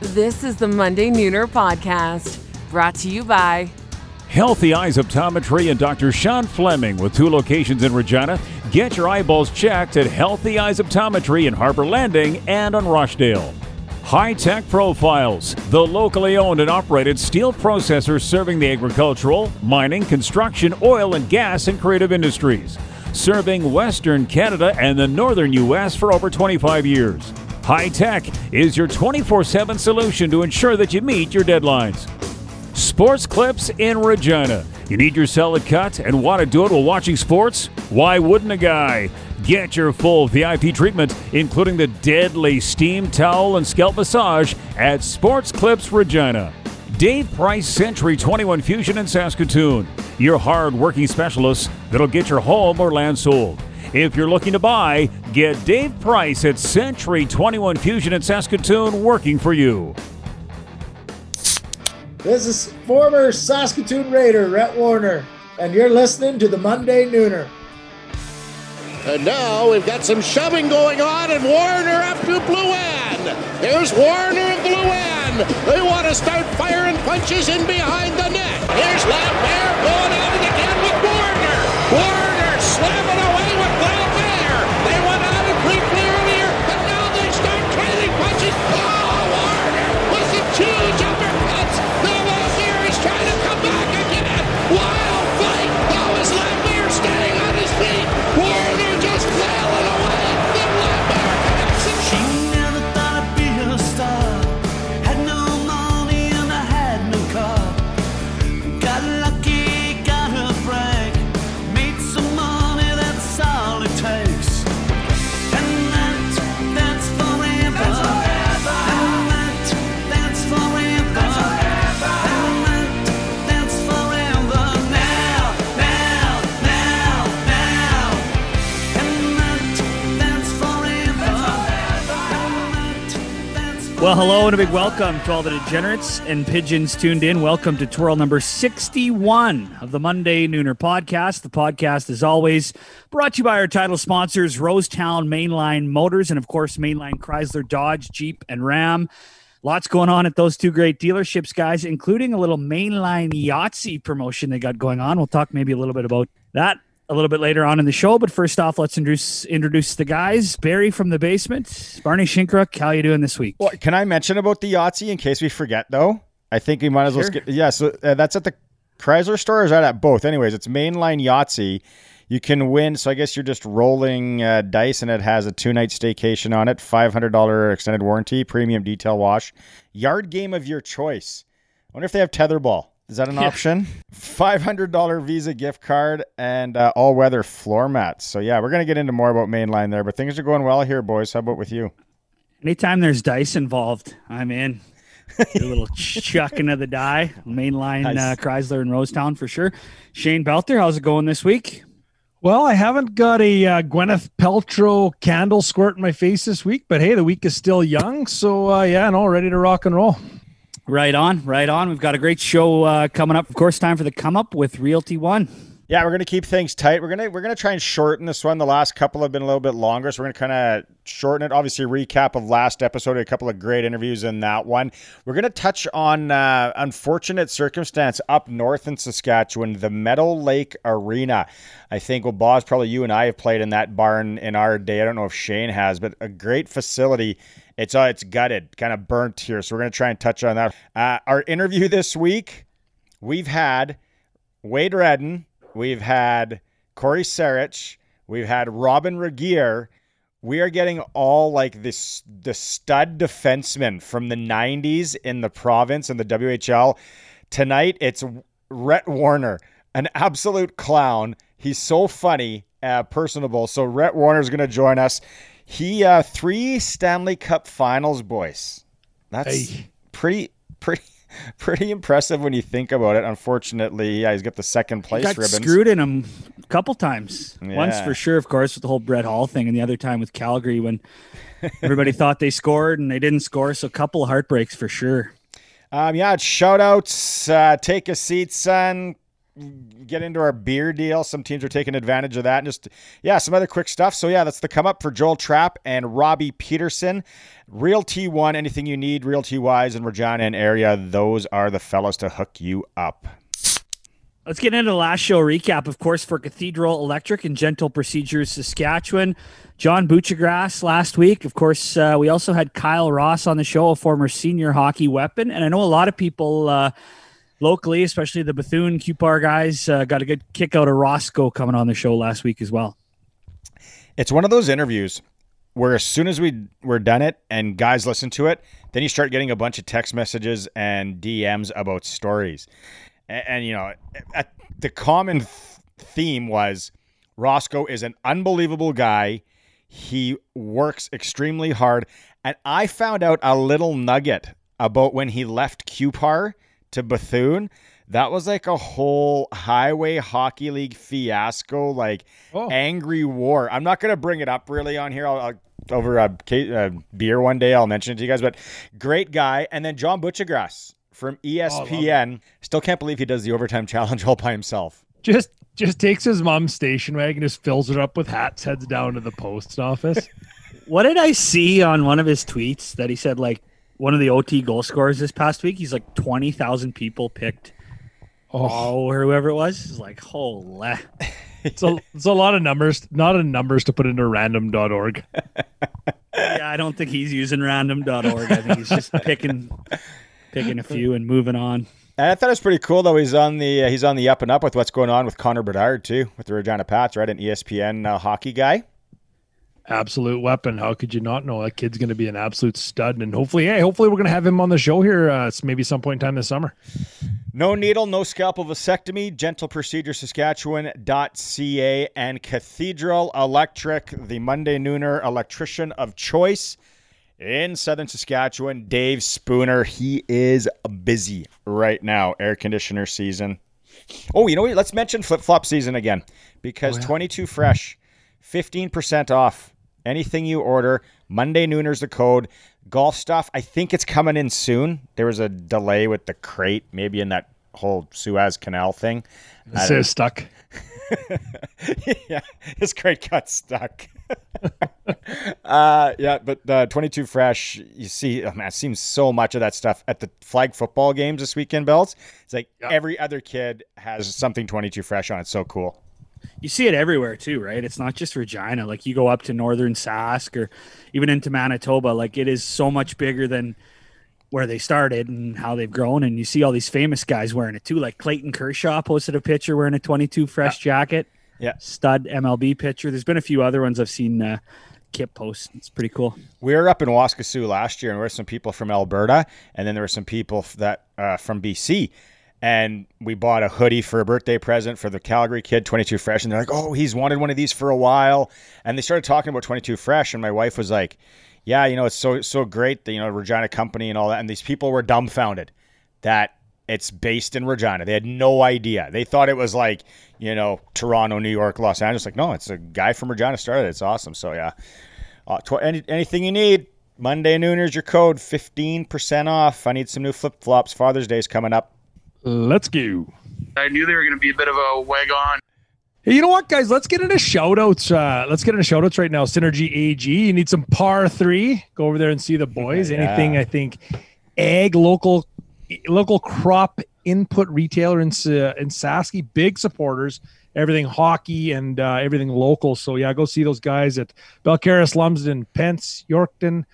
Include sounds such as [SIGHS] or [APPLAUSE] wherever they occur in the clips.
This is the Monday Nooner Podcast, brought to you by Healthy Eyes Optometry and Dr. Sean Fleming with two locations in Regina. Get your eyeballs checked at Healthy Eyes Optometry in Harbor Landing and on Rochdale. High Tech Profiles, the locally owned and operated steel processor serving the agricultural, mining, construction, oil and gas, and creative industries. Serving Western Canada and the Northern U.S. for over 25 years. High Tech is your 24 7 solution to ensure that you meet your deadlines. Sports Clips in Regina. You need your salad cut and want to do it while watching sports? Why wouldn't a guy? Get your full VIP treatment, including the deadly steam towel and scalp massage at Sports Clips Regina. Dave Price Century 21 Fusion in Saskatoon. Your hard working specialist that'll get your home or land sold. If you're looking to buy, get Dave Price at Century 21 Fusion in Saskatoon working for you. This is former Saskatoon Raider Rhett Warrener, and you're listening to the Monday Nooner. And now we've got some shoving going on, and Warrener up to Blue Ann. Here's Warrener of Blue Ann. They want to start firing punches in behind the net. Here's Lambert going at Well, hello and a big welcome to all the degenerates and pigeons tuned in. Welcome to twirl number 61 of the Monday Nooner podcast. The podcast, as always, brought to you by our title sponsors, Rosetown Mainline Motors, and of course, Mainline Chrysler, Dodge, Jeep, and Ram. Lots going on at those two great dealerships, guys, including a little mainline Yahtzee promotion they got going on. We'll talk maybe a little bit about that a little bit later on in the show. But first off, let's introduce introduce the guys. Barry from the basement, Barney Shinkrook. How you doing this week? Well, can I mention about the Yahtzee in case we forget, though? I think we might as well Sure. skip. Yeah, so uh, that's at the Chrysler store, or is that at both? Anyways, it's mainline Yahtzee. You can win. So I guess you're just rolling uh, dice, and it has a two night staycation on it, $500 extended warranty, premium detail wash, yard game of your choice. I wonder if they have tetherball. Is that an option? $500 Visa gift card and uh, all weather floor mats. So, yeah, we're going to get into more about mainline there, but things are going well here, boys. How about with you? Anytime there's dice involved, I'm in. a little [LAUGHS] chucking of the die, mainline Nice. uh, Chrysler and Rosetown for sure. Shane Belter, how's it going this week? Well, I haven't got a uh, Gwyneth Paltrow candle squirt in my face this week, but hey, the week is still young, so uh, yeah, no, ready to rock and roll. Right on, right on. We've got a great show uh, coming up. Of course, time for the come up with Realty One. Yeah, we're gonna keep things tight. We're gonna we're gonna try and shorten this one. The last couple have been a little bit longer, so we're gonna kind of shorten it. Obviously, recap of last episode, a couple of great interviews in that one. We're gonna touch on uh, unfortunate circumstance up north in Saskatchewan, the Meadow Lake Arena. I think well, Boz, probably you and I have played in that barn in our day. I don't know if Shane has, but a great facility. It's uh, it's gutted, kind of burnt here. So we're gonna try and touch on that. Uh, our interview this week, we've had Wade Redden. We've had Corey Sarich. We've had Robin Regier. We are getting all like this the stud defensemen from the 90s in the province and the WHL. Tonight it's Rhett Warrener, an absolute clown. He's so funny, uh, personable. So Rhett Warrener is going to join us. He uh, three Stanley Cup Finals, boys. That's Hey. pretty pretty [LAUGHS] pretty impressive when you think about it. Unfortunately, yeah, he's got the second place Got ribbons. screwed in him a couple times. Once for sure, of course, with the whole Brett Hull thing, and the other time with Calgary when everybody [LAUGHS] thought they scored and they didn't score. So a couple of heartbreaks for sure. Um, yeah, shout outs. Uh, take a seat, son. Get into our beer deal. Some teams are taking advantage of that. And just, yeah, some other quick stuff. So, yeah, that's the come up for Joel Trapp and Robbie Peterson. Realty One, anything you need, Real T wise in Regina and area, those are the fellas to hook you up. Let's get into the last show recap, of course, for Cathedral Electric and Gentle Procedures Saskatchewan. John Buccigross last week. Of course, uh, we also had Kyle Ross on the show, a former senior hockey weapon. And I know a lot of people uh, locally, especially the Bethune Cupar guys, uh, got a good kick out of Roscoe coming on the show last week as well. It's one of those interviews where as soon as we were done it and guys listen to it, then you start getting a bunch of text messages and DMs about stories. And, and you know, at, the common th- theme was Roscoe is an unbelievable guy. He works extremely hard. And I found out a little nugget about when he left Cupar to Bethune. That was like a whole Highway Hockey League fiasco, like Oh. angry war. I'm not going to bring it up really on here. I'll, I'll over uh, a, a uh, beer one day. I'll mention it to you guys. But great guy. And then John Buccigross from oh, ESPN. Still can't believe he does the overtime [LAUGHS] challenge all by himself. Just just takes his mom's station wagon, just fills it up with hats, heads down to the post office. [LAUGHS] What did I see on one of his tweets that he said, like, one of the OT goal scorers this past week? He's like 20,000 people picked. Oh, or whoever it was. It's like, holy. It's a it's a lot of numbers, not a numbers to put into random.org. [LAUGHS] yeah, I don't think he's using random.org. I think he's just picking picking a few and moving on. And I thought it was pretty cool though. He's on the uh, he's on the up and up with what's going on with Connor Bedard too, with the Regina Pats, right? An ESPN uh, hockey guy. Absolute weapon. How could you not know that kid's going to be an absolute stud? And hopefully, hey, hopefully we're going to have him on the show here. Uh, maybe some point in time this summer. No needle, no scalpel vasectomy, gentle procedure Saskatchewan.ca and Cathedral Electric, the Monday Nooner electrician of choice in southern Saskatchewan. Dave Spooner, he is busy right now, air conditioner season. Oh, you know what? Let's mention flip flop season again because 22 Fresh, 15% off anything you order. Monday Nooner's the code. Golf stuff, I think it's coming in soon. There was a delay with the crate, maybe in that whole Suez Canal thing. It says stuck. [LAUGHS] yeah, his crate got stuck. [LAUGHS] uh, yeah, but uh, 22 Fresh, you see, oh man, I've seen so much of that stuff at the flag football games this weekend, Belts. It's like every other kid has something 22 Fresh on. It's so cool. You see it everywhere too, right? It's not just Regina. Like you go up to northern Sask or even into Manitoba, like it is so much bigger than where they started and how they've grown. And you see all these famous guys wearing it too. Like Clayton Kershaw posted a picture wearing a 22 fresh jacket. Yeah. Stud MLB pitcher. There's been a few other ones I've seen uh, Kip post. It's pretty cool. We were up in Waskesiu last year, and there were some people from Alberta, and then there were some people that uh, from BC. And we bought a hoodie for a birthday present for the Calgary kid, 22 Fresh. And they're like, oh, he's wanted one of these for a while. And they started talking about 22 Fresh. And my wife was like, yeah, you know, it's so so great, that, you know, Regina Company and all that. And these people were dumbfounded that it's based in Regina. They had no idea. They thought it was like, you know, Toronto, New York, Los Angeles. Like, no, it's a guy from Regina started. it. It's awesome. So, yeah. Uh, tw- any, anything you need, Monday Nooners, your code 15% off. I need some new flip flops. Father's Day's coming up. Let's go. I knew they were going to be a bit of a wagon. Hey, you know what, guys? Let's get into shout outs. Uh, let's get into shout outs right now. Synergy AG. You need some par three. Go over there and see the boys. Yeah. Anything, I think, ag, local local crop input retailer in, Sa- in Saski. Big supporters. Everything hockey and uh, everything local. So, yeah, go see those guys at Balcarres, Lumsden, Pense, Yorkton,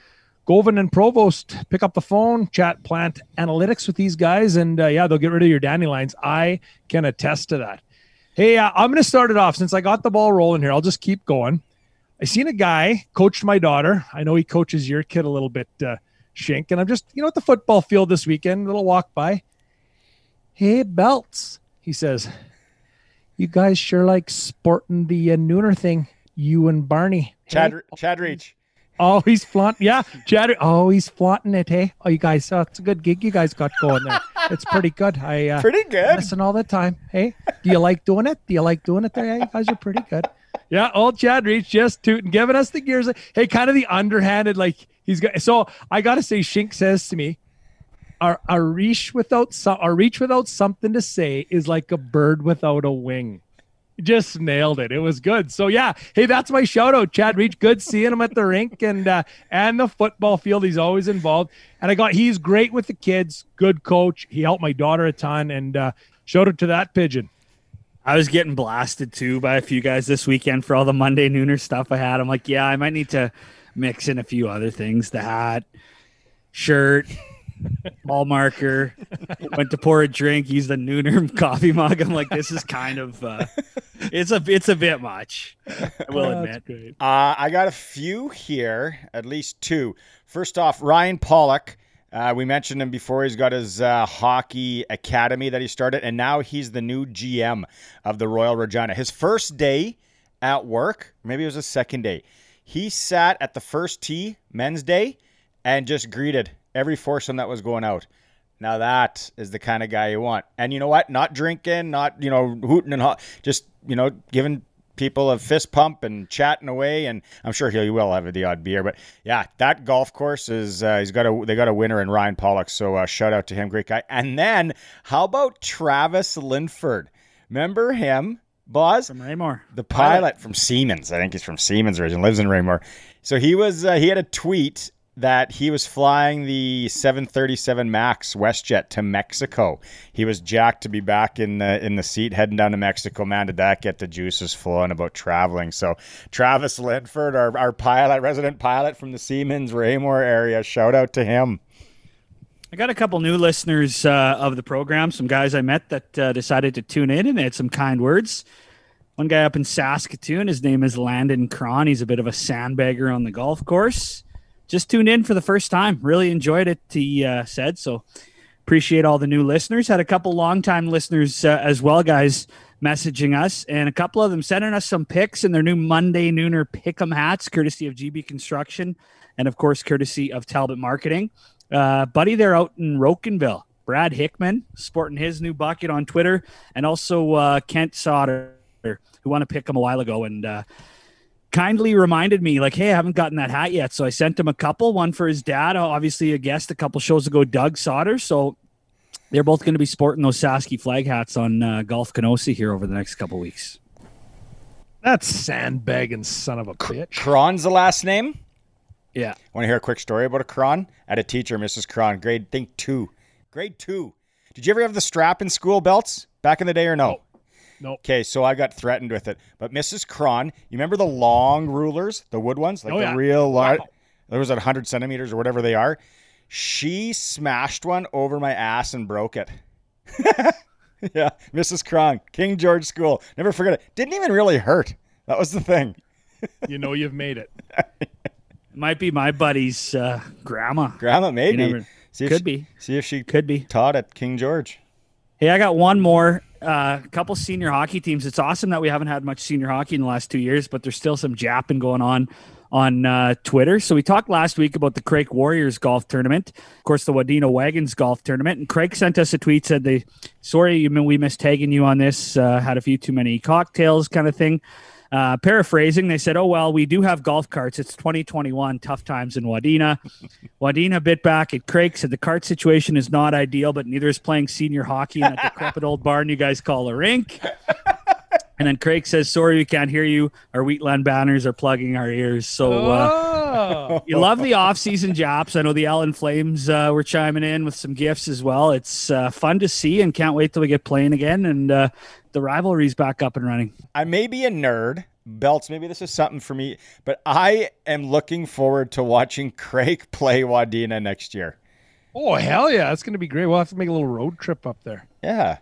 Govan, and Provost. Pick up the phone, chat plant analytics with these guys. And, uh, yeah, they'll get rid of your dandelions. I can attest to that. Hey, uh, I'm going to start it off since I got the ball rolling here. I'll just keep going. I seen a guy coached my daughter. I know he coaches your kid a little bit, uh, Shink, and I'm just, you know, at the football field this weekend, little walk by. Hey, Belts, he says, you guys sure like sporting the uh, Nooner thing, you and Barney. Chad, Hey? Chad Reach. Oh, he's flaunting. Yeah, Chad. Oh, he's flaunting it. Hey, oh, you guys, uh, it's a good gig you guys got going there. It's pretty good. I uh, Pretty good. listen all the time. Hey, do you like doing it? Do you like doing it there? Yeah, you guys are pretty good. Yeah, old Chad Reach just tooting, giving us the gears. Hey, kind of the underhanded, like he's got. So I got to say, Shink says to me, "Our a reach without some, a reach without something to say is like a bird without a wing. Just nailed it. It was good. So yeah, hey, that's my shout out, Chad Reach. Good seeing him at the rink and uh, and the football field. He's always involved, and I got he's great with the kids. Good coach. He helped my daughter a ton, and uh, shout out to that pigeon. I was getting blasted too by a few guys this weekend for all the Monday nooner stuff I had. I'm like, yeah, I might need to mix in a few other things. The hat, shirt, ball marker. Went to pour a drink, used the nooner [LAUGHS] coffee mug. I'm like, this is kind of uh, it's a it's a bit much. I will admit. Uh, I got a few here, at least two. First off, Ryan Pollock. Uh, we mentioned him before. He's got his uh, hockey academy that he started, and now he's the new GM of the Royal Regina. His first day at work, maybe it was his second day, he sat at the first tee, men's day, and just greeted every foursome that was going out. Now that is the kind of guy you want. And you know what? Not drinking, not you know hooting and ho- just you know giving people a fist pump and chatting away. And I'm sure he will have the odd beer. But yeah, that golf course is uh, he's got a they got a winner in Ryan Pollock. So uh, shout out to him, great guy. And then how about Travis Linford? Remember him? Boz from Raymore, the pilot from Semans. I think he's from Semans originally, lives in Raymore. So he was uh, he had a tweet that he was flying the 737 Max WestJet to Mexico. He was jacked to be back in the in the seat heading down to Mexico. Man, did that get the juices flowing about traveling? So Travis Linford, our our pilot, resident pilot from the Semans Raymore area, shout out to him. I got a couple new listeners uh, of the program, some guys I met that uh, decided to tune in and they had some kind words. One guy up in Saskatoon, his name is Landon Cron. He's a bit of a sandbagger on the golf course. Just tuned in for the first time. Really enjoyed it, he uh, said. So appreciate all the new listeners. Had a couple longtime listeners uh, as well, guys, messaging us, and a couple of them sending us some pics in their new Monday Nooner Pick'em hats, courtesy of GB Construction, and of course, courtesy of Talbot Marketing. Uh, buddy, they're out in Rocanville. Brad Hickman sporting his new bucket on Twitter, and also uh, Kent Sauter, who won a pick him a while ago, and uh, kindly reminded me, like, hey, I haven't gotten that hat yet. So I sent him a couple, one for his dad, obviously a guest a couple shows ago, Doug Sauter. So they're both going to be sporting those Sasky flag hats on uh, Golf Canosa here over the next couple weeks. That's sandbagging son of a bitch. Cron's the last name. Yeah. Want to hear a quick story about a Cron? I had a teacher, Mrs. Cron, grade think two, grade two. Did you ever have the strap in school belts back in the day or no? No. Okay, so I got threatened with it. But Mrs. Cron, you remember the long rulers, the wood ones, like Oh, the yeah. real large. Wow. There was at 100 centimeters or whatever they are. She smashed one over my ass and broke it. [LAUGHS] yeah, Mrs. Cron, King George School. Never forget it. Didn't even really hurt. That was the thing. [LAUGHS] You know you've made it. Might be my buddy's uh, grandma. Grandma, maybe. never- see if could she- be. See if she Could be. taught at King George. Hey, I got one more. Uh, A couple senior hockey teams. It's awesome that we haven't had much senior hockey in the last two years, but there's still some japping going on on uh, Twitter. So we talked last week about the Craik Warriors golf tournament, of course, the Wadena Wagons golf tournament. And Craik sent us a tweet said they, sorry, we missed tagging you on this. Uh, had a few too many cocktails, kind of thing. Uh, paraphrasing, they said, "Oh well, we do have golf carts. It's 2021, tough times in Wadena." [LAUGHS] Wadena bit back at Craik said the cart situation is not ideal, but neither is playing senior hockey in that decrepit old barn you guys call a rink. [LAUGHS] And then Craik says, "Sorry, we can't hear you. Our Wheatland banners are plugging our ears." So uh, Oh. you love the off-season jobs. I know the Allan Flames uh, were chiming in with some gifts as well. It's uh, fun to see, and can't wait till we get playing again and uh, the rivalry's back up and running. I may be a nerd. Belts, maybe this is something for me, but I am looking forward to watching Craik [LAUGHS] play Wadena next year. oh hell yeah, that's gonna be great. We'll have to make a little road trip up there. Yeah.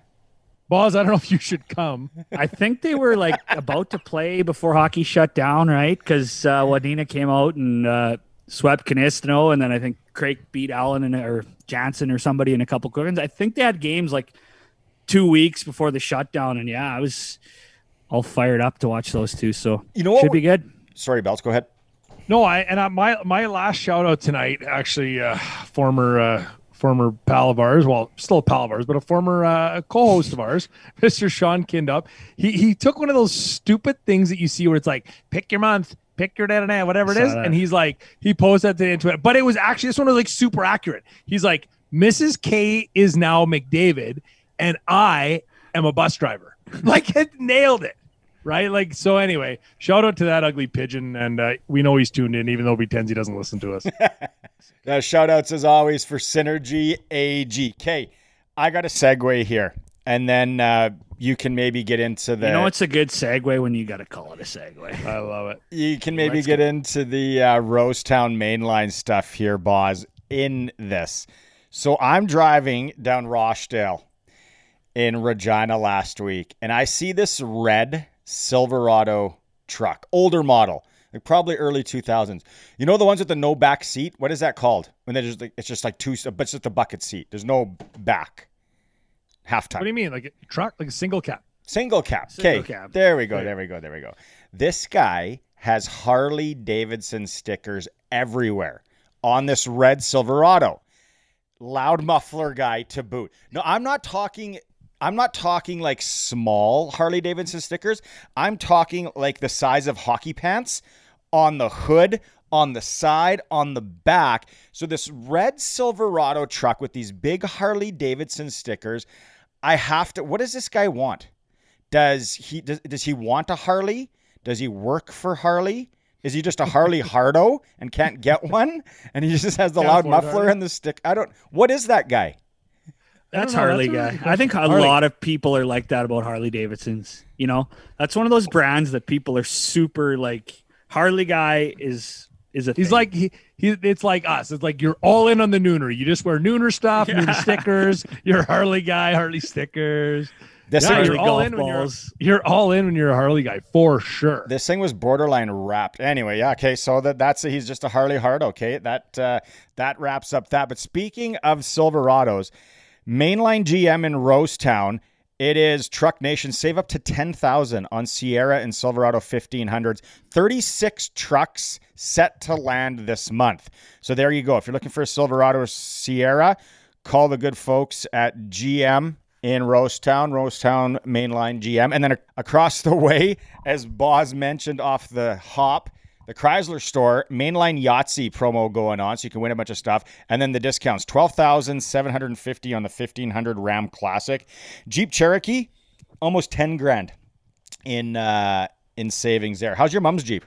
Boz, I don't know if you should come. I think they were like about to play before hockey shut down, right? Because uh, Wadena came out and uh, swept Kinistino, and then I think Craik beat Allan and or Jansen or somebody in a couple quick ones. I think they had games like two weeks before the shutdown, and yeah, I was all fired up to watch those two. So You know what should be good. Sorry, Belts, go ahead. No, I and I, my my last shout out tonight, actually, uh, former uh, former pal of ours, well, still a pal of ours, but a former uh, co-host of ours, [LAUGHS] Mr. Sean Kindup. He he took one of those stupid things that you see where it's like pick your month, pick your da whatever it is, that. and he's like he posted that today into it, but it was actually this one was like super accurate. He's like Mrs. K is now McDavid, and I am a bus driver. [LAUGHS] like it nailed it. Right? Like so anyway, shout out to that ugly pigeon and uh, we know he's tuned in even though he pretends he doesn't listen to us. [LAUGHS] Uh, shout outs as always for Synergy AG. Okay, I got a segue here, and then uh, you can maybe get into the. You know, it's a good segue when you got to call it a segue. I love it. you can maybe Let's get into the uh, Rosetown mainline stuff here, Boz, in this. So I'm driving down Rochdale in Regina last week, and I see this red Silverado truck, older model, like probably early 2000s. You know the ones with the no back seat? What is that called? When they just like, it's just like two, but it's just a bucket seat. There's no back. Half time. What do you mean? Like a truck, like a single cap? Single cap. Single Okay. cab. There we go. Right. There we go. There we go. This guy has Harley Davidson stickers everywhere on this red Silverado. Loud muffler guy to boot. No, I'm not talking I'm not talking like small Harley Davidson stickers. I'm talking like the size of hockey pants on the hood, on the side, on the back. So this red Silverado truck with these big Harley Davidson stickers, I have to what does this guy want? Does he does, does he want a Harley? Does he work for Harley? Is he just a Harley [LAUGHS] Hardo and can't get one? And he just has the Can't loud muffler and the stick. I don't. What is that guy? That's Harley that's guy. I think a Harley. lot of people are like that about Harley Davidsons. You know, that's one of those brands that people are super like. Harley guy is is a. He's thing. like he, he it's like us. It's like you're all in on the nooner. You just wear nooner stuff, [LAUGHS] Yeah. nooner stickers. You're Harley guy, Harley stickers. This Yeah, thing, Harley you're all golf in when you're balls. you're all in when you're a Harley guy for sure. this thing was borderline wrapped. Anyway, yeah, okay. So that that's he's just a Harley Hardo. Okay, that uh, that wraps up that. But speaking of Silverados, mainline GM in Rosetown. It is Truck Nation. Save up to 10,000 on Sierra and Silverado 1500s. 36 trucks set to land this month. So there you go. If you're looking for a Silverado Sierra, call the good folks at GM in Rosetown, Rosetown Mainline GM. And then ac- across the way, as Boz mentioned off the hop, the Chrysler store, mainline Yahtzee promo going on, so you can win a bunch of stuff. And then the discounts 12750 on the 1500 Ram Classic. Jeep Cherokee, almost 10 grand in uh, in savings there. How's your mom's Jeep?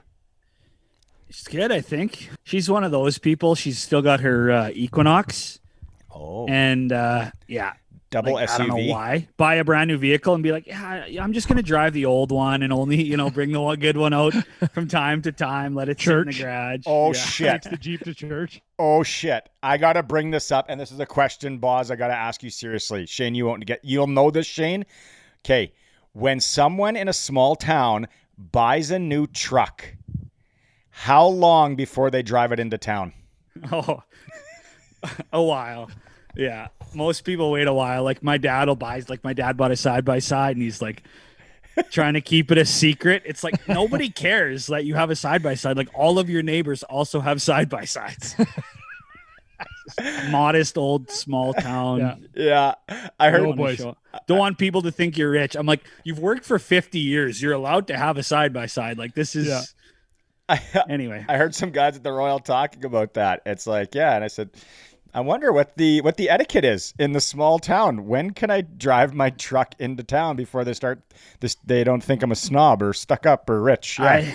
She's good, I think. She's one of those people. She's still got her uh, Equinox, Oh, and uh, yeah, double like, SUV. I don't know why. Buy a brand new vehicle and be like, yeah, I'm just gonna drive the old one and only you know bring the one good one out [LAUGHS] from time to time. Let it sit in Church. the garage. Oh Yeah. shit. Takes the Jeep to church. Oh shit! I gotta bring this up, and this is a question, Boz. I gotta ask you seriously, Shane. You won't get. You'll know this, Shane. Okay, when someone in a small town buys a new truck, how long before they drive it into town? [LAUGHS] Oh, [LAUGHS] a while. Yeah. Most people wait a while. Like my dad will buy, like my dad bought a side by side and he's like trying to keep it a secret. It's like nobody [LAUGHS] cares that you have a side by side. Like all of your neighbors also have side by sides. [LAUGHS] Modest old small town. Yeah. Yeah, I heard. Don't, show- don't want people to think you're rich. I'm like, you've worked for 50 years. You're allowed to have a side by side. Like this is Yeah. I, anyway. [LAUGHS] I heard some guys at the Royal talking about that. It's like, yeah, and I said, I wonder what the what the etiquette is in the small town. When can I drive my truck into town before they start this? They don't think I'm a snob or stuck up or rich. Yeah. I,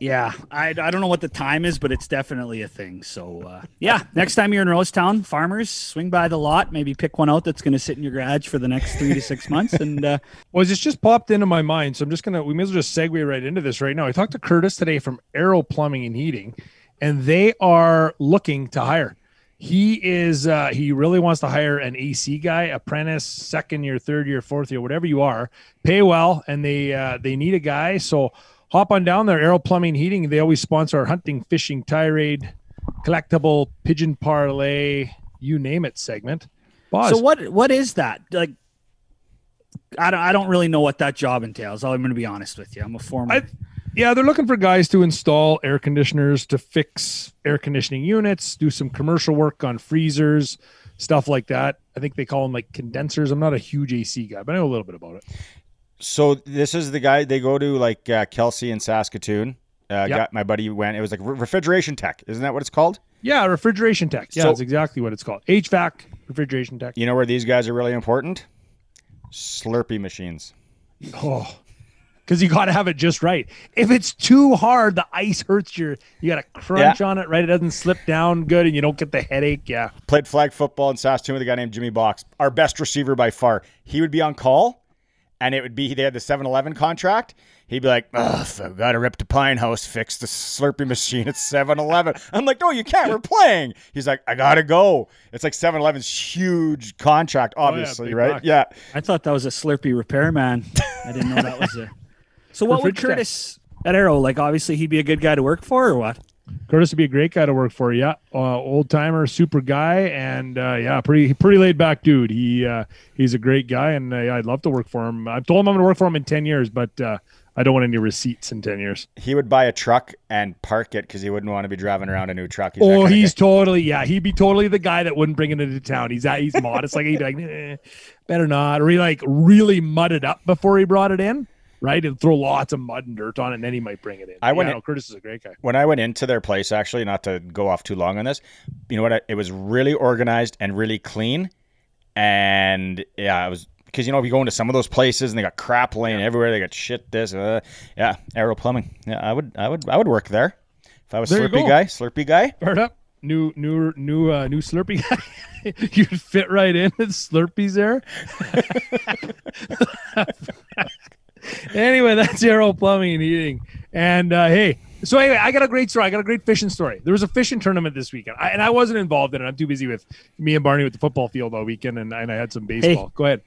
yeah, I, I don't know what the time is, but it's definitely a thing. So, uh, yeah, next time you're in Rosetown, farmers, swing by the lot, maybe pick one out that's going to sit in your garage for the next three to six months. And uh, Well, it's just popped into my mind, so I'm just gonna. We may as well just segue right into this right now. I talked to Curtis today from Arrow Plumbing and Heating, and they are looking to hire. He is. Uh, he really wants to hire an AC guy, apprentice, second year, third year, fourth year, whatever you are. Pay well, and they uh, they need a guy. So hop on down there. Arrow Plumbing Heating. They always sponsor our hunting, fishing, tirade, collectible, pigeon parlay, you name it segment. Boss, so, what what is that? Like, I don't, I don't really know what that job entails. I'm going to be honest with you. I'm a former. I- Yeah, they're looking for guys to install air conditioners, to fix air conditioning units, do some commercial work on freezers, stuff like that. I think they call them like condensers. I'm not a huge AC guy, but I know a little bit about it. So this is the guy they go to like uh, Kelsey in Saskatoon Uh, Yep. got my buddy went. It was like re- refrigeration tech, isn't that what it's called? Yeah, refrigeration tech. Yeah, So- that's exactly what it's called. HVAC, refrigeration tech. You know where these guys are really important? Slurpee machines. Oh, because you got to have it just right. If it's too hard, the ice hurts your. You got to crunch on it right. It doesn't slip down good, and you don't get the headache. Yeah. Played flag football in Saskatoon with a guy named Jimmy Box, our best receiver by far. He would be on call, and it would be they had the 7-Eleven contract. He'd be like, "Ugh, I got to rip to Pine House, fix the Slurpee machine at 7-Eleven." I'm like, "No, you can't. We're playing." He's like, "I gotta go." It's like 7-Eleven's huge contract, oh, obviously, big right? bucks. Yeah. I thought that was a Slurpee repairman. I didn't know that was a. [LAUGHS] So what would Curtis at Arrow like? Obviously, he'd be a good guy to work for, or what? Curtis would be a great guy to work for. Yeah, uh, old timer, super guy, and uh, yeah, pretty pretty laid back dude. He uh, he's a great guy, and uh, yeah, I'd love to work for him. I've told him I'm going to work for him in ten years, but uh, I don't want any receipts in ten years. He would buy a truck and park it because he wouldn't want to be driving around a new truck. He's oh, he's guy. totally yeah. He'd be totally the guy that wouldn't bring it into town. He's that he's modest. Like he'd be like, eh, better not, or he like really mud it up before he brought it in. Right, and throw lots of mud and dirt on it, and then he might bring it in. I went Yeah, in- no, Curtis is a great guy. when I went into their place, actually, not to go off too long on this, you know what? I- It was really organized and really clean. And yeah, it was because, you know, if you go into some of those places and they got crap laying everywhere, they got shit this, uh, yeah, Aero Plumbing. Yeah, I would, I would, I would work there if I was There Slurpee guy, Slurpee guy. Fired up. New, new, new, uh, new Slurpee guy. [LAUGHS] You'd fit right in. Slurpees there. [LAUGHS] [LAUGHS] anyway, that's Arrow Plumbing and Heating. And uh, hey, so anyway, I got a great story. I got a great fishing story. There was a fishing tournament this weekend, I, and I wasn't involved in it. I'm too busy with me and Barney with the football field all weekend, and, and I had some baseball. Go ahead.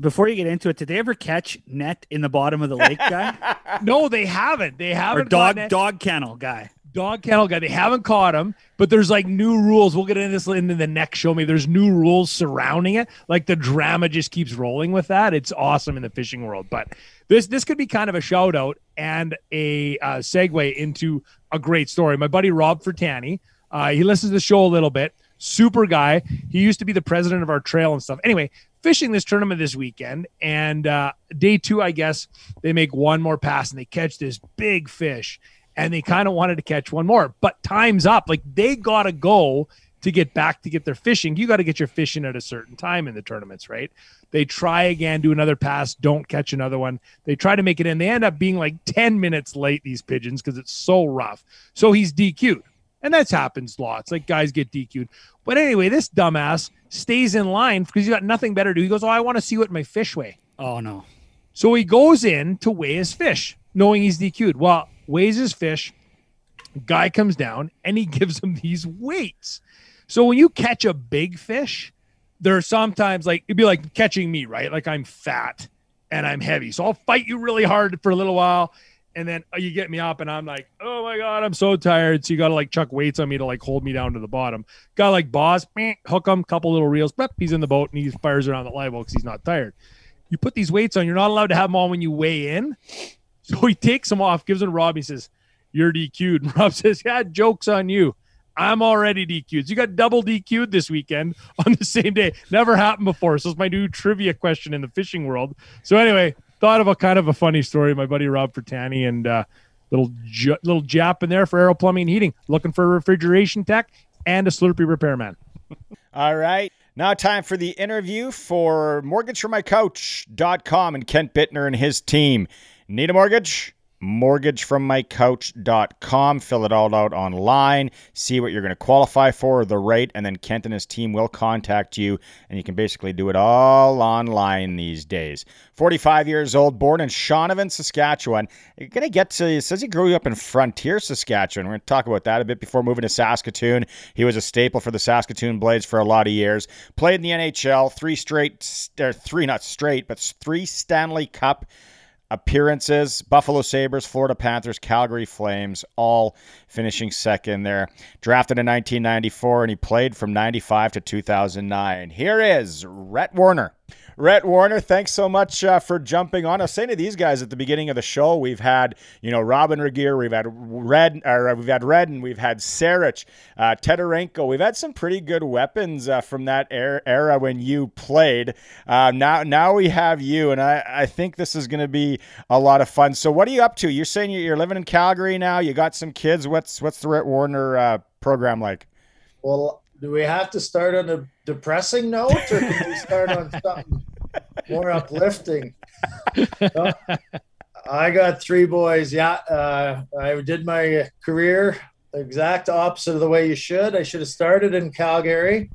Before you get into it, did they ever catch net in the bottom of the lake guy [LAUGHS] No, they haven't. They haven't. dog gotten dog kennel guy? dog kennel guy. They haven't caught him, but there's like new rules. We'll get into this in the next show. Me, there's new rules surrounding it. Like the drama just keeps rolling with that. It's awesome in the fishing world. But this this could be kind of a shout out and a uh, segue into a great story. My buddy Rob Fertani, uh, he listens to the show a little bit. Super guy. He used to be the president of our trail and stuff. Anyway, fishing this tournament this weekend, and uh, day two, I guess they make one more pass and they catch this big fish and they kind of wanted to catch one more, but time's up. Like they got to go to get back to get their fishing. You got to get your fishing at a certain time in the tournaments, right? They try again, do another pass, don't catch another one. They try to make it in. They end up being like 10 minutes late, these pigeons, because it's so rough. So he's DQ'd. And that's happens lots. Like guys get DQ'd. But anyway, this dumbass stays in line because he's got nothing better to do. He goes, Oh, I want to see what my fish weigh. Oh no. So he goes in to weigh his fish, knowing he's DQ'd. Well, weighs his fish. Guy comes down and he [LAUGHS] gives him these weights. So when you catch a big fish, there are sometimes like it'd be like catching me, right? Like I'm fat and I'm heavy. So I'll fight you really hard for a little while. And then uh, you get me up and I'm like, oh my God, I'm so tired. So you got to like chuck weights on me to like hold me down to the bottom. Got like boss, meh, hook him, couple little reels, but he's in the boat and he fires around the live well because he's not tired you put these weights on. You're not allowed to have them on when you weigh in. So he takes them off, gives them to Rob. He says, You're DQ'd. And [LAUGHS] Rob says, Yeah, joke's on you. I'm already DQ'd. You got double DQ'd this weekend [LAUGHS] on the same day. Never happened before. So it's my new trivia question in the fishing world. So anyway, thought of a kind of a funny story. My buddy Rob Fertani and uh, little little Jap in there for Aero Plumbing and Heating, looking for a refrigeration tech and a Slurpee repairman. [LAUGHS] All right. Now, time for the interview for mortgagefrommycouch.com and Kent Bittner and his team. Need a mortgage? mortgagefrommycouch.com. Fill it all out online. See what you're going to qualify for, the rate, and then Kent and his team will contact you. And you can basically do it all online these days. 45 years old, born in Shaunavon, Saskatchewan. You're going to get to, it says he grew up in Frontier, Saskatchewan. We're going to talk about that a bit before moving to Saskatoon. He was a staple for the Saskatoon Blades for a lot of years. Played in the NHL, three straight, or three, not straight, but three Stanley Cup appearances Buffalo Sabres, Florida Panthers, Calgary Flames, all finishing second there. Drafted in 1994, and he played from 95 to 2009. Here is Rhett Warrener. Rhett Warrener, thanks so much uh, for jumping on. I was saying to these guys at the beginning of the show, we've had you know Robin Regier, we've had Red, or uh, we've had Redden, we've had Sarich, uh, Tedarenko. We've had some pretty good weapons uh, from that er- era when you played. Uh, now, now we have you, and I, I think this is going to be a lot of fun. So, what are you up to? You're saying you're living in Calgary now. You got some kids. What's what's the Rhett Warrener uh, program like? Well, do we have to start on a depressing note, or can we start on something more uplifting? I got three boys. Yeah, uh, I did my career the exact opposite of the way you should. I should have started in Calgary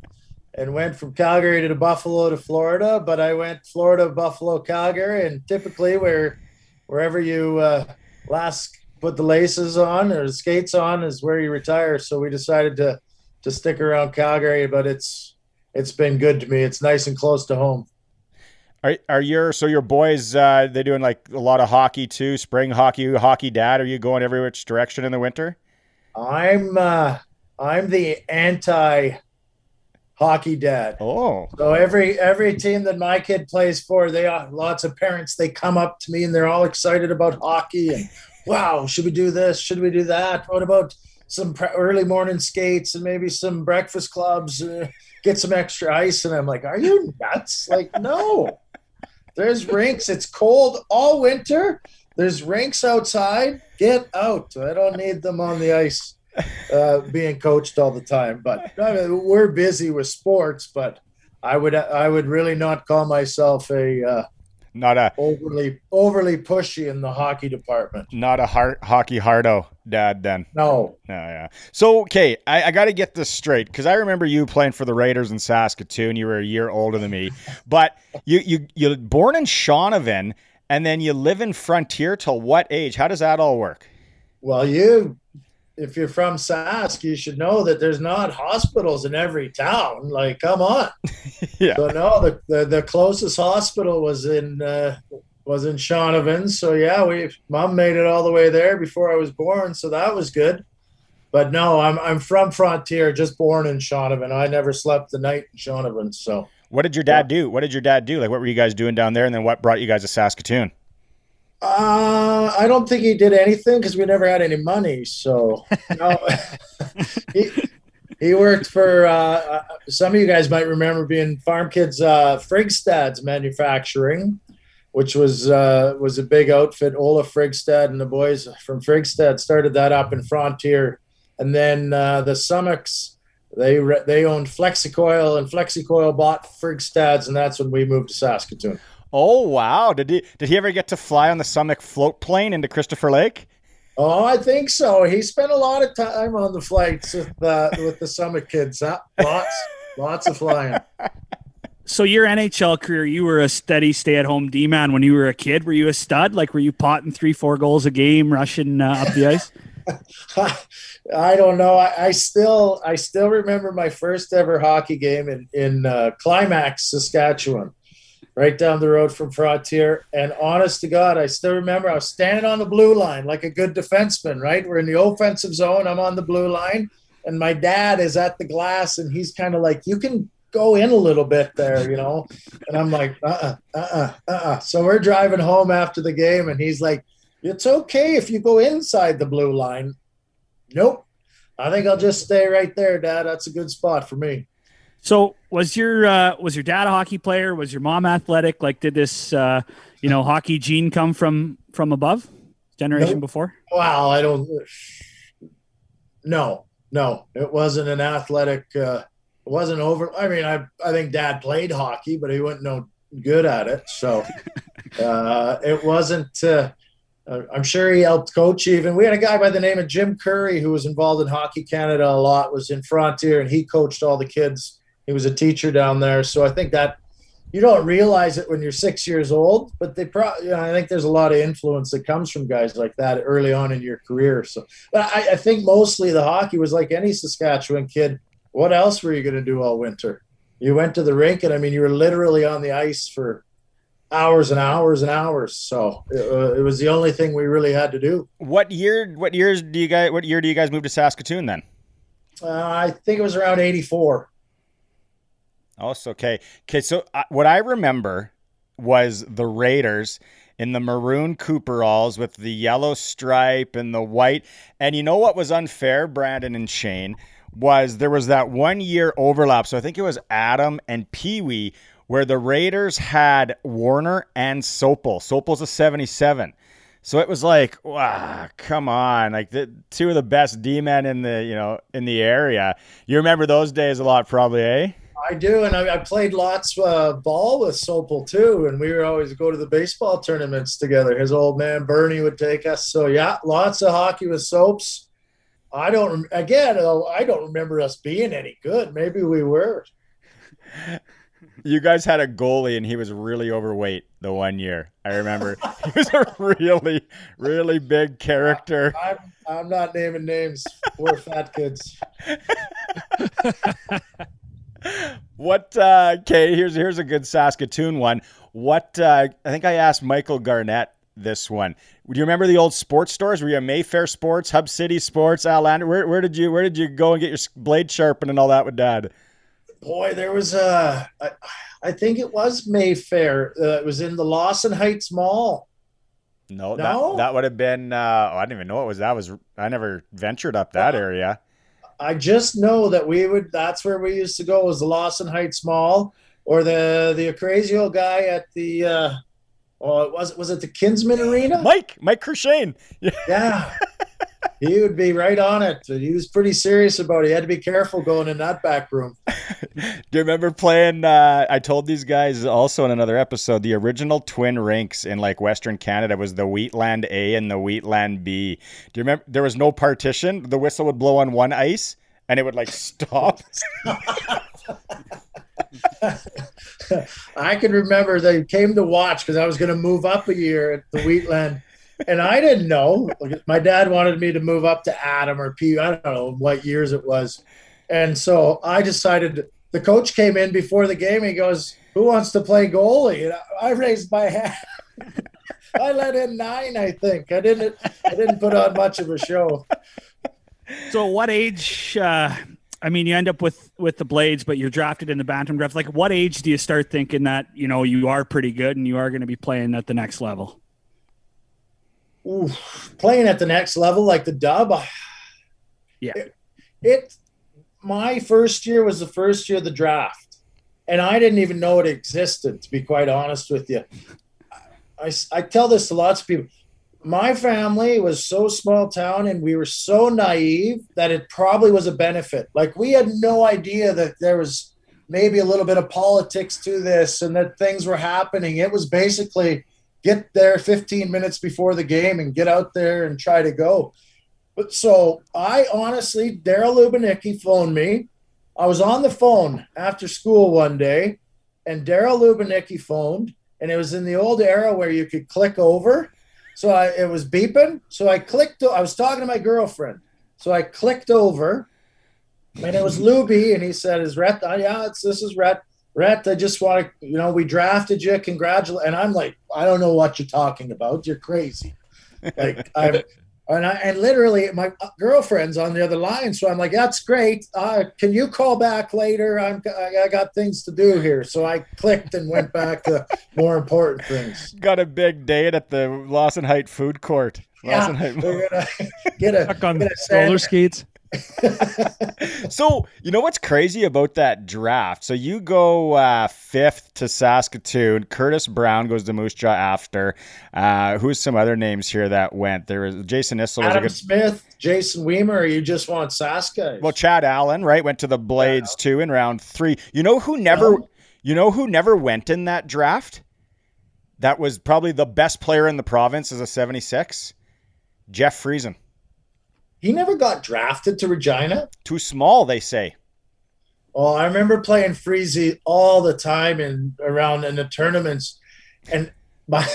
and went from Calgary to Buffalo to Florida, but I went Florida, Buffalo, Calgary, and typically where wherever you uh, last put the laces on or the skates on is where you retire. So we decided to to stick around Calgary, but it's it's been good to me. It's nice and close to home. Are, are your so your boys uh, they doing like a lot of hockey too? Spring hockey, hockey dad. Are you going every which direction in the winter? I'm uh, I'm the anti hockey dad. Oh, So every every team that my kid plays for, they are lots of parents. They come up to me and they're all excited about hockey and wow, should we do this? Should we do that? What about some pre- early morning skates and maybe some breakfast clubs? Uh, get some extra ice. And I'm like, are you nuts? Like, no. There's rinks. It's cold all winter. There's rinks outside. Get out. I don't need them on the ice uh, being coached all the time. But I mean, we're busy with sports. But I would I would really not call myself a uh, not a overly overly pushy in the hockey department. not a heart, hockey hardo dad then. No, No, yeah. So okay, I, I got to get this straight because I remember you playing for the Raiders in Saskatoon. You were a year older than me, but you you you born in Shaunavon and then you live in Frontier till what age? How does that all work? well you. If you're from Sask, you should know that there's not hospitals in every town. Like, come on. [LAUGHS] Yeah. So no, the, the the closest hospital was in uh, was in Shaunavon. So yeah, we mom made it all the way there before I was born, so that was good. But no, I'm I'm from Frontier, just born in Shaunavon. I never slept the night in Shaunavon. So What did your dad do? What did your dad do? Like, what were you guys doing down there? And then what brought you guys to Saskatoon? Uh, I don't think he did anything because we never had any money. So no, [LAUGHS] he he worked for uh, uh, some of you guys might remember being farm kids uh, Frigstad's manufacturing, which was uh, was a big outfit. Ola Frigstad and the boys from Frigstad started that up in Frontier, and then uh, the Summits they re- they owned Flexicoil, and Flexicoil bought Frigstad's, and that's when we moved to Saskatoon. Oh wow! Did he did he ever get to fly on the Summit float plane into Christopher Lake? Oh, I think so. He spent a lot of time on the flights with the with the Summit kids. Huh? Lots, lots of flying. So your NHL career, you were a steady stay-at-home D-man when you were a kid. Were you a stud? Like, were you potting three, four goals a game, rushing uh, up the ice? [LAUGHS] I don't know. I, I still I still remember my first ever hockey game in in uh, Climax, Saskatchewan, right down the road from Frontier. And honest to God, I still remember I was standing on the blue line like a good defenseman. Right, we're in the offensive zone. I'm on the blue line, and my dad is at the glass, and he's kind of like, "You can go in a little bit there," you know. And I'm like, "Uh, uh-uh, uh, uh, uh." So we're driving home after the game, and he's like. It's okay if you go inside the blue line. Nope. I think I'll just stay right there, Dad. That's a good spot for me. So was your uh, was your dad a hockey player? Was your mom athletic? Like, did this uh, you know hockey gene come from from above, generation Nope. before? Wow, I don't. No, no, it wasn't an athletic. Uh, it wasn't over. I mean, I I think Dad played hockey, but he wasn't no good at it. So [LAUGHS] uh, it wasn't. Uh, uh, I'm sure he helped coach even. We had a guy by the name of Jim Curry who was involved in Hockey Canada a lot, was in Frontier, and he coached all the kids. He was a teacher down there. So I think that you don't realize it when you're six years old, but they probably, you know, I think there's a lot of influence that comes from guys like that early on in your career. So, but I, I think mostly the hockey was like any Saskatchewan kid. What else were you going to do all winter? You went to the rink, and I mean, you were literally on the ice for hours and hours and hours. So it, uh, it was the only thing we really had to do. What year? What years do you guys? What year do you guys move to Saskatoon then? Uh, I think it was around 84. Oh, so okay. Okay, so uh, what I remember was the Raiders in the maroon Cooperalls with the yellow stripe and the white. And you know what was unfair, Brandon and Shane, was there was that one year overlap. So I think it was Atom and Pee Wee where the Raiders had Warrener and Sopel. Sopel's a 77. So it was like, wow, come on, like the two of the best D men in the you know in the area. You remember those days a lot, probably, eh? I do, and I, I played lots uh, ball with Sopel too, and we would always go to the baseball tournaments together. His old man Bernie would take us. So yeah, lots of hockey with Soaps. I don't again, though, I don't remember us being any good. Maybe we were. You guys had a goalie and he was really overweight the one year. I remember he was a really, really big character. [LAUGHS] I'm, I'm not naming names. Poor fat kids. [LAUGHS] What? Uh, okay, here's here's a good Saskatoon one. What? Uh, I think I asked Michael Garnett this one. Do you remember the old sports stores? Were you a Mayfair Sports, Hub City Sports, Outlander? Where, where did you Where did you go and get your blade sharpened and all that with Dad? Boy, there was a. I, I think it was Mayfair. Uh, it was in the Lawson Heights Mall. No, No? that that would have been. Uh, oh, I didn't even know it was. That was. I never ventured up that area. I just know that we would. That's where we used to go. Was the Lawson Heights Mall or the the crazy old guy at the. Uh, oh, it was was it the Kinsman Arena? Mike, Mike Kershane. [LAUGHS] Yeah. He would be right on it. He was pretty serious about it. He had to be careful going in that back room. [LAUGHS] Do you remember playing? Uh, I told these guys also in another episode. The original twin rinks in like Western Canada was the Wheatland A and the Wheatland B. Do you remember? There was no partition. The whistle would blow on one ice, and it would like stop. [LAUGHS] I can remember they came to watch because I was going to move up a year at the Wheatland, and I didn't know. My dad wanted me to move up to Atom or P. I don't know what years it was, and so I decided. The coach came in before the game. He goes, "Who wants to play goalie?" And I raised my hand. [LAUGHS] I let in nine. I think I didn't. I didn't put on much of a show. So, what age? Uh, I mean, you end up with with the Blades, but you're drafted in the Bantam draft. Like, what age do you start thinking that you know you are pretty good and you are going to be playing at the next level? Oof, playing at the next level like the dub. [SIGHS] Yeah. It, it my first year was the first year of the draft, and I didn't even know it existed. To be quite honest with you, I, I tell this to lots of people. My family was so small town, and we were so naive that it probably was a benefit. Like we had no idea that there was maybe a little bit of politics to this, and that things were happening. It was basically get there 15 minutes before the game and get out there and try to go. But so I honestly, Daryl Lubiniecki phoned me. I was on the phone after school one day, and Daryl Lubiniecki phoned, and it was in the old era where you could click over. So I, it was beeping. So I clicked. I was talking to my girlfriend. So I clicked over, and it was Luby, and he said, "Is Rhett? Oh, yeah, it's this is Rhett. Rhett, I just want to, you know, we drafted you. Congratulate." And I'm like, "I don't know what you're talking about. You're crazy." Like [LAUGHS] I'm, and I and literally my girlfriend's on the other line, so I'm like, "That's great. Uh, can you call back later? I'm I, I got things to do here." So I clicked and went back to more important things. Got a big date at the Lawson Height Food Court. Lawson Yeah, Height- we're gonna [LAUGHS] get a Back on get a roller skates. [LAUGHS] So you know what's crazy about that draft? So you go uh, fifth to Saskatoon. Curtis Brown goes to Moose Jaw after. Uh, who's some other names here that went? There was Jason Issel Adam good. Smith, Jason Wiemer. You just want Saska? Well, Chad Allen, right, went to the Blades too in round three. You know who never, you know who never went in that draft? That was probably the best player in the province as a '76. Jeff Friesen. He never got drafted to Regina. Too small, they say. Oh, I remember playing Freezy all the time and around in the tournaments. And my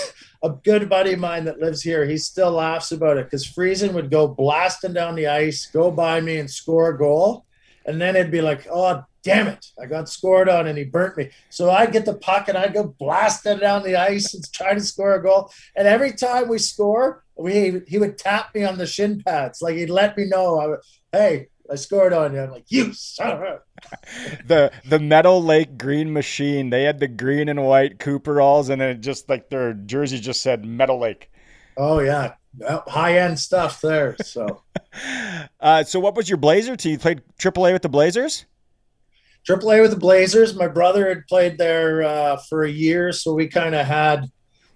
a good buddy of mine that lives here, he still laughs about it because Friesen would go blasting down the ice, go by me and score a goal. And then it'd be like, oh, damn it. I got scored on and he burnt me. So I'd get the puck and I'd go blasting it down the ice and try to score a goal. And every time we score, we he would tap me on the shin pads. Like he'd let me know, I would, hey, I scored on you. I'm like, you son [LAUGHS] the the Meadow Lake Green Machine. They had the green and white Cooperalls, and then just like their jersey just said Meadow Lake. Oh yeah, high end stuff there. So [LAUGHS] Uh, so what was your Blazer team? You played AAA with the Blazers? Triple A with the Blazers. My brother had played there uh, for a year, so we kind of had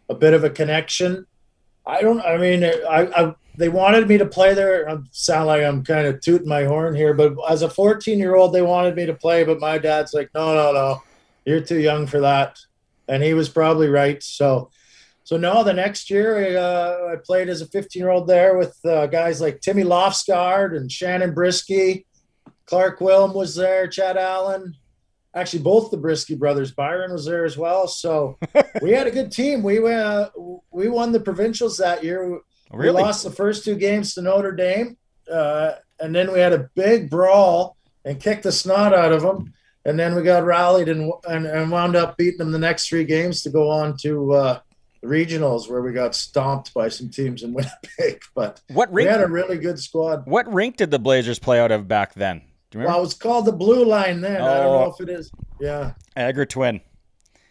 a bit of a connection. I don't. I mean, I, I they wanted me to play there. I sound like I'm kind of tooting my horn here, but as a 14 year old, they wanted me to play, but my dad's like, no, no, no, you're too young for that, and he was probably right. So, so no, the next year uh, I played as a 15 year old there with uh, guys like Timmy Lofsgaard and Shannon Brisky. Clarke Wilm was there, Chad Allen. Actually, both the Brisky brothers. Byron was there as well. So [LAUGHS] we had a good team. We uh, we won the provincials that year. Really? We lost the first two games to Notre Dame, uh, and then we had a big brawl and kicked the snot out of them. And then we got rallied and and, and wound up beating them the next three games to go on to uh, the regionals, where we got stomped by some teams in [LAUGHS] Winnipeg. But What we had a really good squad. What rink did the Blazers play out of back then? Do you Well, remember? it was called the Blue Line then. I don't Oh. know if it is. Yeah. Agger Twin.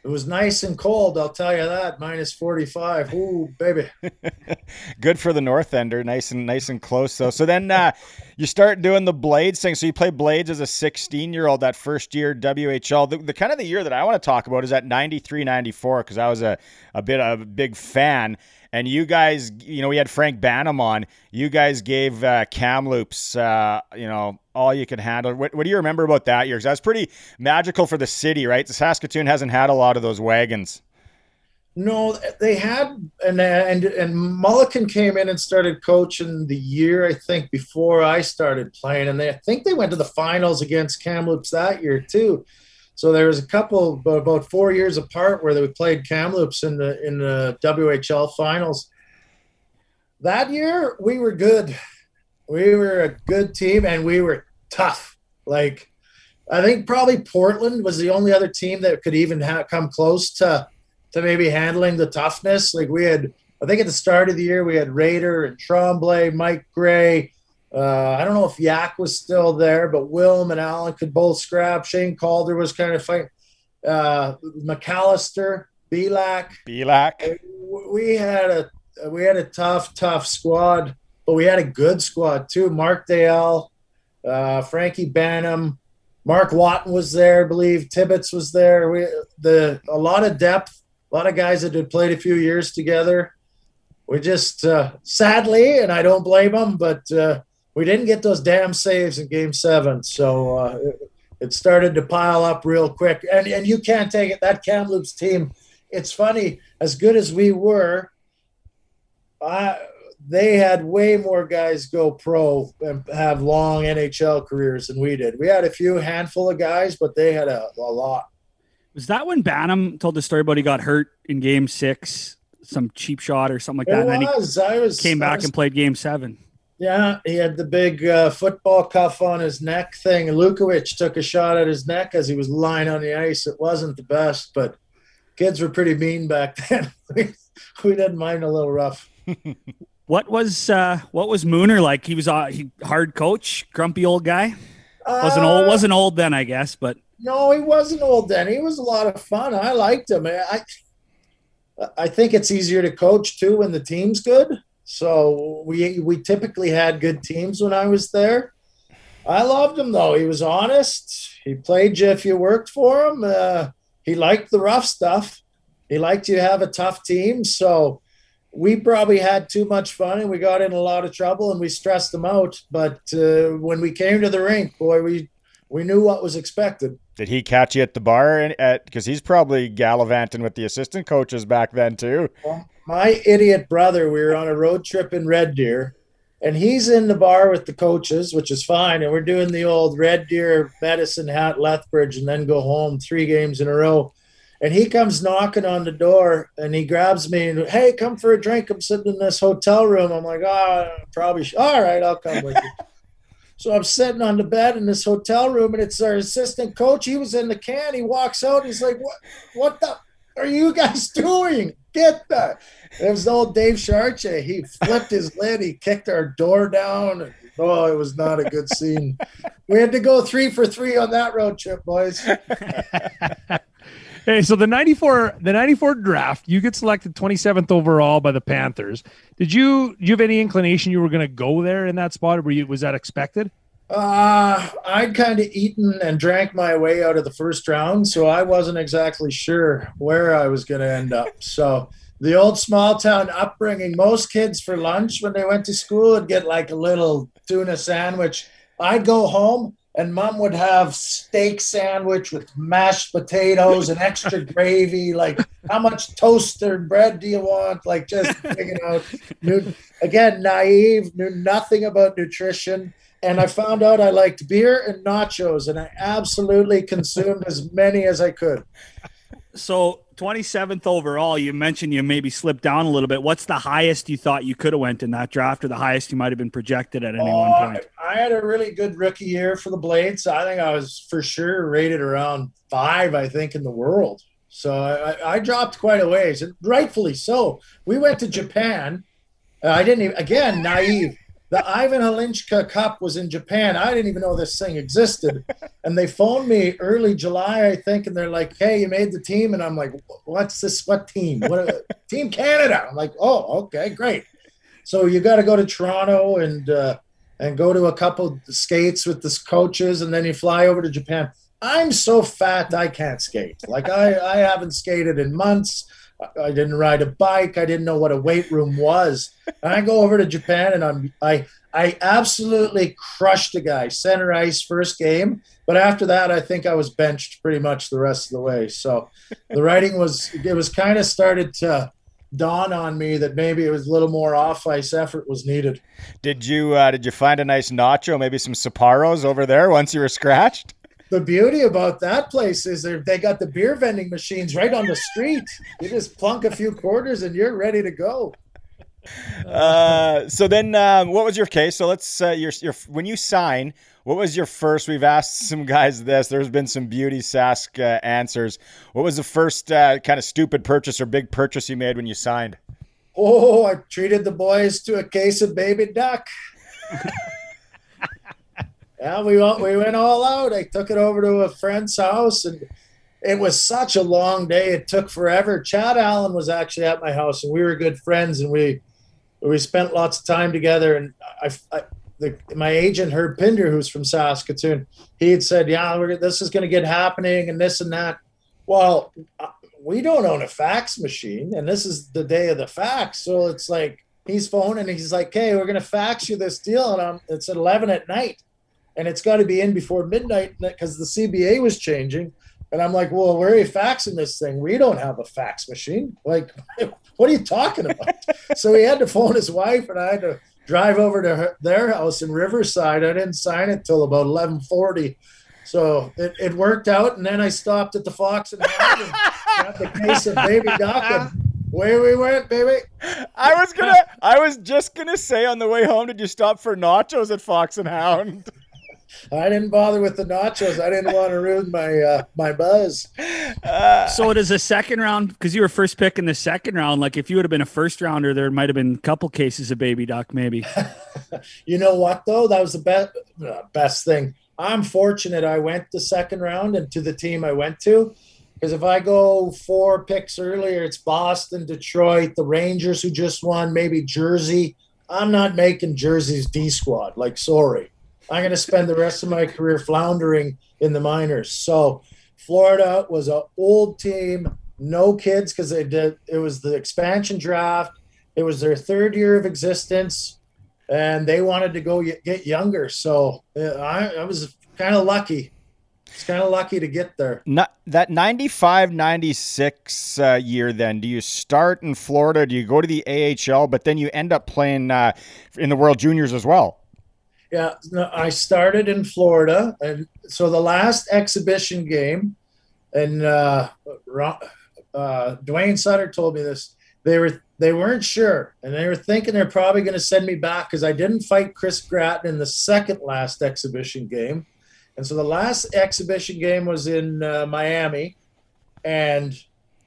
It was nice and cold, I'll tell you that. Minus 45. Ooh, baby. [LAUGHS] Good for the North Ender. Nice and nice and close though. So then uh, you start doing the blades thing. So you play blades as a 16 year old that first year WHL. The, the kind of the year that I want to talk about is that 93, 94 because I was a a bit of a big fan. And you guys, you know, we had Frank Banham on. You guys gave uh, Kamloops, uh, you know, all you could handle. What, what do you remember about that year? Because that's pretty magical for the city, right? Saskatoon hasn't had a lot of those wagons. No, they had and and and Molleken came in and started coaching the year I think before I started playing, and they I think they went to the finals against Kamloops that year too. So there was a couple about- four years apart where they played Kamloops in the in the WHL finals. That year we were good. We were a good team and we were tough. Like I think probably Portland was the only other team that could even ha- come close to to maybe handling the toughness. Like we had, I think at the start of the year we had Raider and Tremblay, Mike Gray. Uh, I don't know if Yak was still there, but Wilm and Allen could both scrap. Shane Calder was kind of fighting. Uh, McAllister, Belak. Belak. We had a we had a tough, tough squad, but we had a good squad too. Mark Dale, uh, Frankie Banham, Mark Watton was there, I believe. Tibbetts was there. We the a lot of depth, a lot of guys that had played a few years together. We just uh, sadly, and I don't blame them, but uh, we didn't get those damn saves in Game Seven, so uh, it, it started to pile up real quick. And and you can't take it. That Kamloops team, it's funny. As good as we were, I they had way more guys go pro and have long NHL careers than we did. We had a few handful of guys, but they had a, a lot. Was that when Banham told the story about he got hurt in game six, some cheap shot or something like that? It and then was. I was he came back was- and played game seven. Yeah, he had the big uh, football cuff on his neck thing. And Lukowich took a shot at his neck as he was lying on the ice. It wasn't the best, but kids were pretty mean back [LAUGHS] then. we, we didn't mind a little rough. [LAUGHS] What was uh, what was Mooner like? He was a he, hard coach, grumpy old guy. wasn't old Uh, wasn't old then, I guess, but No, he wasn't old then. He was a lot of fun. I liked him. I I think it's easier to coach too when the team's good. So we we typically had good teams when I was there. I loved him though. He was honest. He played you if you worked for him. Uh, he liked the rough stuff. He liked you to have a tough team. So we probably had too much fun and we got in a lot of trouble and we stressed them out. But uh, when we came to the rink, boy, we we knew what was expected. Did he catch you at the bar? And at because he's probably gallivanting with the assistant coaches back then too. My idiot brother, we were on a road trip in Red Deer, and he's in the bar with the coaches, which is fine. And we're doing the old Red Deer, Medicine Hat, Lethbridge, and then go home three games in a row. And he comes knocking on the door and he grabs me and, hey, come for a drink. I'm sitting in this hotel room. I'm like, oh, probably, sh- all right, I'll come with you. [LAUGHS] So I'm sitting on the bed in this hotel room, and it's our assistant coach. He was in the can. He walks out. He's like, "What? What the are you guys [LAUGHS] doing? Get that!" It was old Dave Charche. He flipped his lid. He kicked our door down. Oh, it was not a good scene. we had to go three for three on that road trip, boys. Hey, so the 94 the 94 draft, you get selected 27th overall by the Panthers. Did you do you have any inclination you were going to go there in that spot? Were you was that expected? Uh, I'd kind of eaten and drank my way out of the first round, so I wasn't exactly sure where I was going to end up. [LAUGHS] So the old small town upbringing, most kids for lunch when they went to school would get like a little tuna sandwich. I'd go home and mom would have steak sandwich with mashed potatoes and extra [LAUGHS] gravy. Like, how much toast or bread do you want? Like, just [LAUGHS] figuring out. Knew, again, naive, knew nothing about nutrition. And I found out I liked beer and nachos, and I absolutely consumed as many as I could. So 27th overall, you mentioned you maybe slipped down a little bit. What's the highest you thought you could have went in that draft, or the highest you might have been projected at any one Oh, point? I, I had a really good rookie year for the Blades. I think I was for sure rated around five, I think, in the world. So I, I- I dropped quite a ways, and rightfully so. We went to Japan. Uh, I didn't even, again, naive. The Ivan Hlinka Cup was in Japan. I didn't even know this thing existed. [LAUGHS] And they phoned me early July, I think, and they're like, hey, you made the team. And I'm like, what's this? What team? What [LAUGHS] Team Canada. I'm like, oh, okay, great. So you got to go to Toronto and uh, and go to a couple skates with the coaches, and then you fly over to Japan. I'm so fat I can't skate. Like I, I haven't skated in months. I- didn't ride a bike. I didn't know what a weight room was. And I go over to Japan, and I'm I I absolutely crushed a guy center ice first game. But after that, I think I was benched pretty much the rest of the way. So the writing was it was kind of started to dawn on me that maybe it was a little more off ice effort was needed. Did you uh, did you find a nice nacho, maybe some Sapporos over there once you were scratched? The beauty about that place is they they got the beer vending machines right on the street. You just plunk a few quarters and you're ready to go. Uh, so then, um, what was your case? So let's uh, your your when you sign, what was your first? We've asked some guys this. There's been some beauty sask uh, answers. What was the first uh, kind of stupid purchase or big purchase you made when you signed? Oh, I treated the boys to a case of baby duck. [LAUGHS] yeah, we went, we went all out. I took it over to a friend's house, and it was such a long day. It took forever. Chad Allen was actually at my house, and we were good friends, and we we spent lots of time together. And I, I the, my agent Herb Pinder, who's from Saskatoon, he had said, "Yeah, this is going to get happening, and this and that." Well, uh, we don't own a fax machine, and this is the day of the fax, so it's like he's phoning, and he's like, "Hey, we're going to fax you this deal," and I'm, it's at eleven at night, and it's got to be in before midnight because the CBA was changing. And I'm like, well, where are you faxing this thing? We don't have a fax machine. Like, [LAUGHS] what are you talking about? [LAUGHS] so he had to phone his wife, and I had to drive over to her, their house in Riverside. I didn't sign it till about 11:40. So it, it worked out, and then I stopped at the Fox and Hound and [LAUGHS] got the case of baby duck, and where we went, baby. I was gonna, I was just gonna say on the way home, did you stop for nachos at Fox and Hound? I didn't bother with the nachos. I didn't want to ruin my uh, my buzz. So it is a second round because you were first pick in the second round. Like if you would have been a first rounder, there might have been a couple cases of baby duck, maybe. [LAUGHS] You know what though? That was the best uh, best thing. I'm fortunate I went the second round and to the team I went to. Because if I go four picks earlier, it's Boston, Detroit, the Rangers who just won, maybe Jersey. I'm not making Jersey's D squad. Like, sorry. I'm going to spend the rest of my career floundering in the minors. So, Florida was an old team, no kids because they did. It was the expansion draft. It was their third year of existence, and they wanted to go get younger. So uh, I, I was kind of lucky. It's kind of lucky to get there. Not that 95 96 uh, year then do you start in florida do you go to the ahl but then you end up playing uh, in the world juniors as well Yeah, no, I started in Florida, and so the last exhibition game, and uh, uh, Duane Sutter told me this. They were they weren't sure, and they were thinking they're probably going to send me back because I didn't fight Chris Gratton in the second last exhibition game, and so the last exhibition game was in uh, Miami, and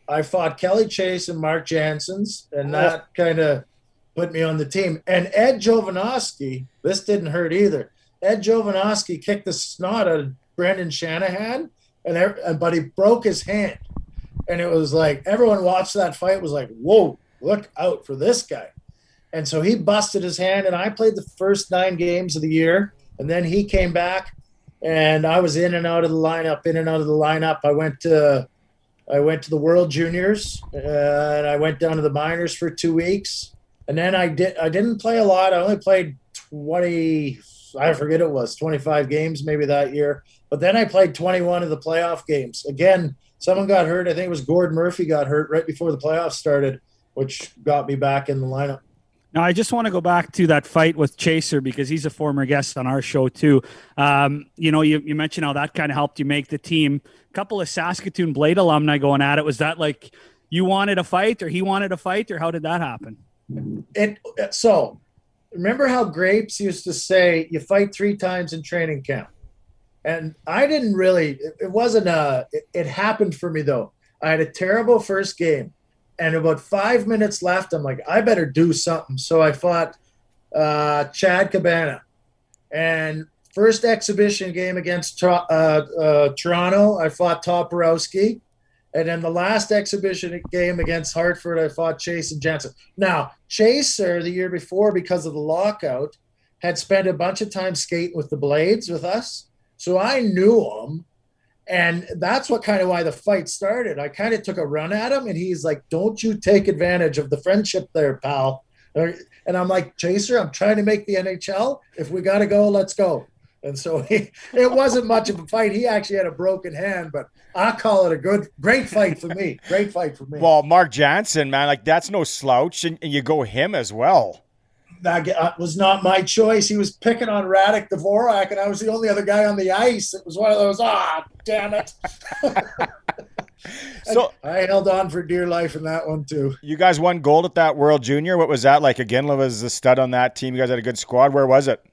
I fought Kelly Chase and Mark Janssens, and that kind of put me on the team. And Ed Jovanovski, this didn't hurt either. Ed Jovanovski kicked the snot out of Brendan Shanahan, and, ev- but he broke his hand, and it was like everyone watched that fight was like, whoa, look out for this guy. And so he busted his hand, and I played the first nine games of the year, and then he came back, and I was in and out of the lineup, in and out of the lineup. I went to I went to the World Juniors, uh, and I went down to the minors for two weeks, and then I did I didn't play a lot. I only played twenty. I forget it was twenty five games maybe that year, but then I played twenty one of the playoff games. Again, someone got hurt. I think it was Gord Murphy got hurt right before the playoffs started, which got me back in the lineup. Now, I just want to go back to that fight with Chaser because he's a former guest on our show too. Um, you know, you, you mentioned how that kind of helped you make the team. A couple of Saskatoon Blade alumni going at it. Was that like you wanted a fight, or he wanted a fight, or how did that happen? It so remember how Grapes used to say you fight three times in training camp, and I didn't really. It, it wasn't a. It, it happened for me though. I had a terrible first game, and about five minutes left. I'm like, I better do something. So I fought uh, Chad Cabana, and first exhibition game against uh, uh, Toronto, I fought Toporowski. And then the last exhibition game against Hartford, I fought Chase and Jensen. Now, Chaser, the year before, because of the lockout, had spent a bunch of time skating with the Blades with us. So I knew him. And that's what kind of why the fight started. I kind of took a run at him, and he's like, Don't you take advantage of the friendship there, pal. And I'm like, Chaser, I'm trying to make the NHL. If we got to go, let's go. And so he, it wasn't much of a fight. He actually had a broken hand, but I call it a good, great fight for me. Great fight for me. Well, Mark Jansen, man, like that's no slouch, and, and you go him as well. that uh, was not my choice. He was picking on Radek Dvorak, and I was the only other guy on the ice. It was one of those, ah, damn it. [LAUGHS] So I held on for dear life in that one, too. you guys won gold at that World Junior. What was that like? Iginla was the stud on that team. You guys had a good squad. Where was it?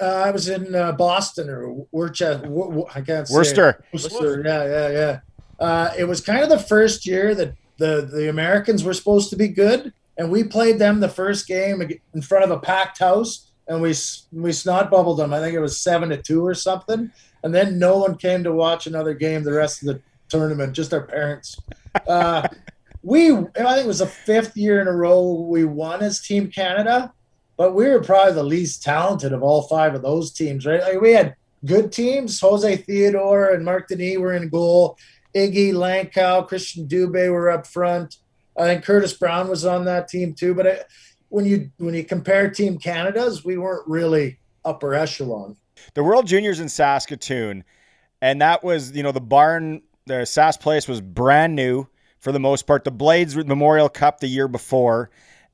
Uh, I was in uh, Boston or Worcester. Wor- Wor- I can't. Worcester. Worcester. Yeah, yeah, yeah. Uh, it was kind of the first year that the the Americans were supposed to be good, and we played them the first game in front of a packed house, and we we snot bubbled them. I think it was seven to two or something, and then no one came to watch another game the rest of the tournament. Just our parents. Uh, [LAUGHS] we I think it was the fifth year in a row we won as Team Canada, but we were probably the least talented of all five of those teams. Right? Like we had good teams. Jose Theodore and Marc Denis were in goal. Iggy Lankow, Christian Dubé were up front. Uh, I think Curtis Brown was on that team too. But it, when you when you compare Team Canada's, we weren't really upper echelon. The World Juniors in Saskatoon, and that was you know the barn, the Sask Place was brand new for the most part. The Blades Memorial Cup the year before,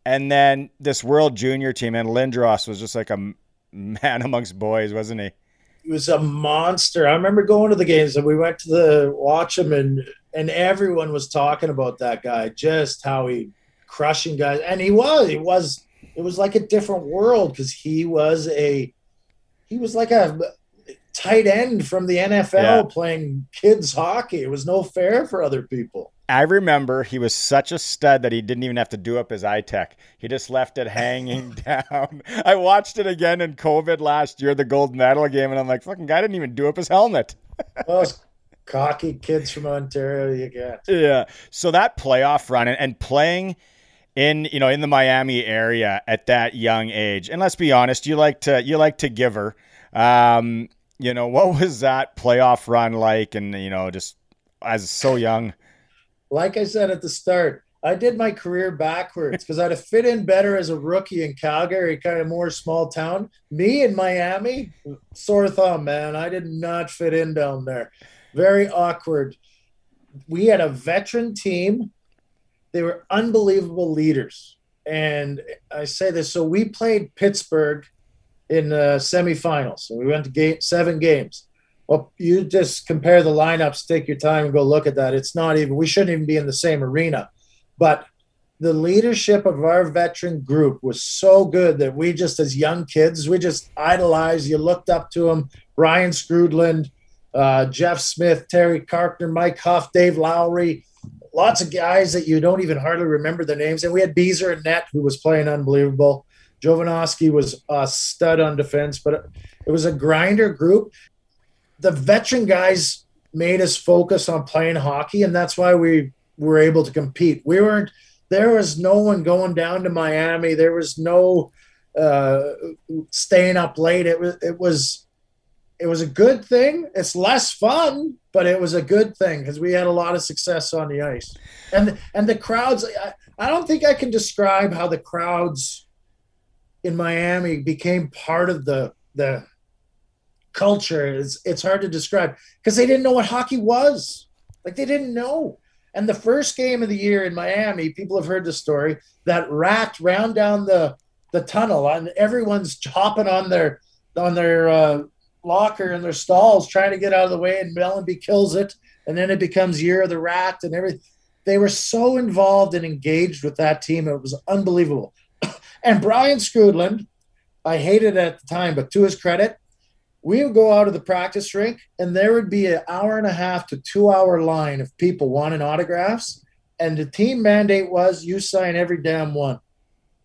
and then this World Junior team, and Lindros was just like a man amongst boys, wasn't he? He was a monster. I remember going to the games and we went to the watch him and and everyone was talking about that guy, just how he crushing guys. And he was, he was it was like a different world because he was a he was like a tight end from the NFL Yeah. playing kids hockey. It was no fair for other people. I remember he was such a stud that he didn't even have to do up his eye tech. He just left it hanging [LAUGHS] down. I watched it again in COVID last year, the gold medal game, and I'm like, fucking guy didn't even do up his helmet. [LAUGHS] Those cocky kids from Ontario, you get. Yeah. So that playoff run and, and playing in you know in the Miami area at that young age, and let's be honest, you like to you like to give her. Um, you know what was that playoff run like, and you know just as so young. Like I said at the start, I did my career backwards because I'd have fit in better as a rookie in Calgary, kind of more small town. Me in Miami, sore thumb, man. I did not fit in down there. Very awkward. We had a veteran team. They were unbelievable leaders. And I say this so we played Pittsburgh in the semifinals. So we went to game, seven games. Well, you just compare the lineups, take your time and go look at that. It's not even, we shouldn't even be in the same arena. But the leadership of our veteran group was so good that we just, as young kids, we just idolized. You looked up to them Brian Skrudland, uh, Jeff Smith, Terry Carkner, Mike Hough, Dave Lowry. lots of guys that you don't even hardly remember their names. And we had Beezer and Net, who was playing unbelievable. Jovanovski was a stud on defense, but it was a grinder group. The veteran guys made us focus on playing hockey, and that's why we were able to compete. We weren't there was no one going down to Miami. There was no uh, staying up late. It was it was it was a good thing. It's less fun, but it was a good thing because we had a lot of success on the ice. And and the crowds. I, I don't think I can describe how the crowds in Miami became part of the the culture. It's it's hard to describe because they didn't know what hockey was. Like they didn't know. And the first game of the year in Miami, people have heard the story that rat ran down the the tunnel and everyone's hopping on their on their uh, locker and their stalls trying to get out of the way and Mellanby kills it and then it becomes year of the rat and everything they were so involved and engaged with that team it was unbelievable [CLEARS THROAT] and Brian Skrudland I hated it at the time but to his credit we would go out of the practice rink and there would be an hour and a half to two hour line of people wanting autographs. And the team mandate was you sign every damn one.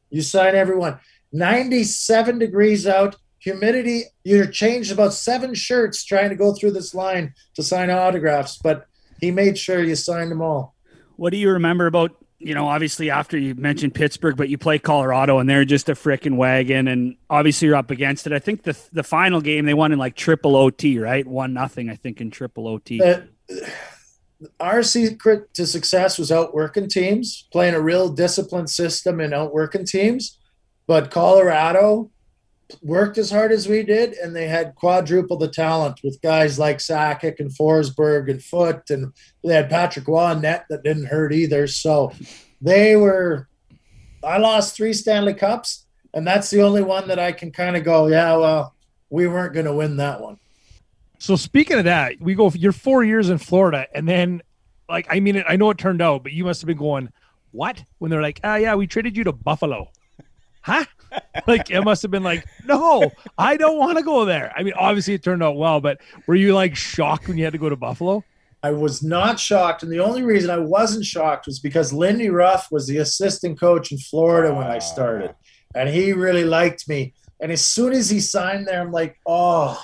You sign every one. 97 degrees out humidity you changed about seven shirts trying to go through this line to sign autographs but he made sure you signed them all. What do you remember about, you know, obviously after you mentioned Pittsburgh, but you play Colorado and they're just a freaking wagon and obviously you're up against it. I think the the final game they won in like triple OT, right? One nothing, I think, in triple OT. Uh, our secret to success was outworking teams, playing a real disciplined system and outworking teams. But Colorado worked as hard as we did, and they had quadruple the talent with guys like Sakic and Forsberg and Foote, and they had Patrick Roy net that didn't hurt either. So they were. I lost three Stanley Cups, and that's the only one that I can kind of go, yeah, well, we weren't going to win that one. So speaking of that, we go. You're four years in Florida, and then, like, I mean, I know it turned out, but you must have been going, "What?" When they're like, "Ah, yeah, we traded you to Buffalo." Huh? like it must have been like, no, I don't want to go there. I mean, obviously it turned out well, but were you like shocked when you had to go to Buffalo? I was not shocked, and the only reason I wasn't shocked was because Lindy Ruff was the assistant coach in Florida when I ah. started, and he really liked me. And as soon as he signed there, I'm like, oh,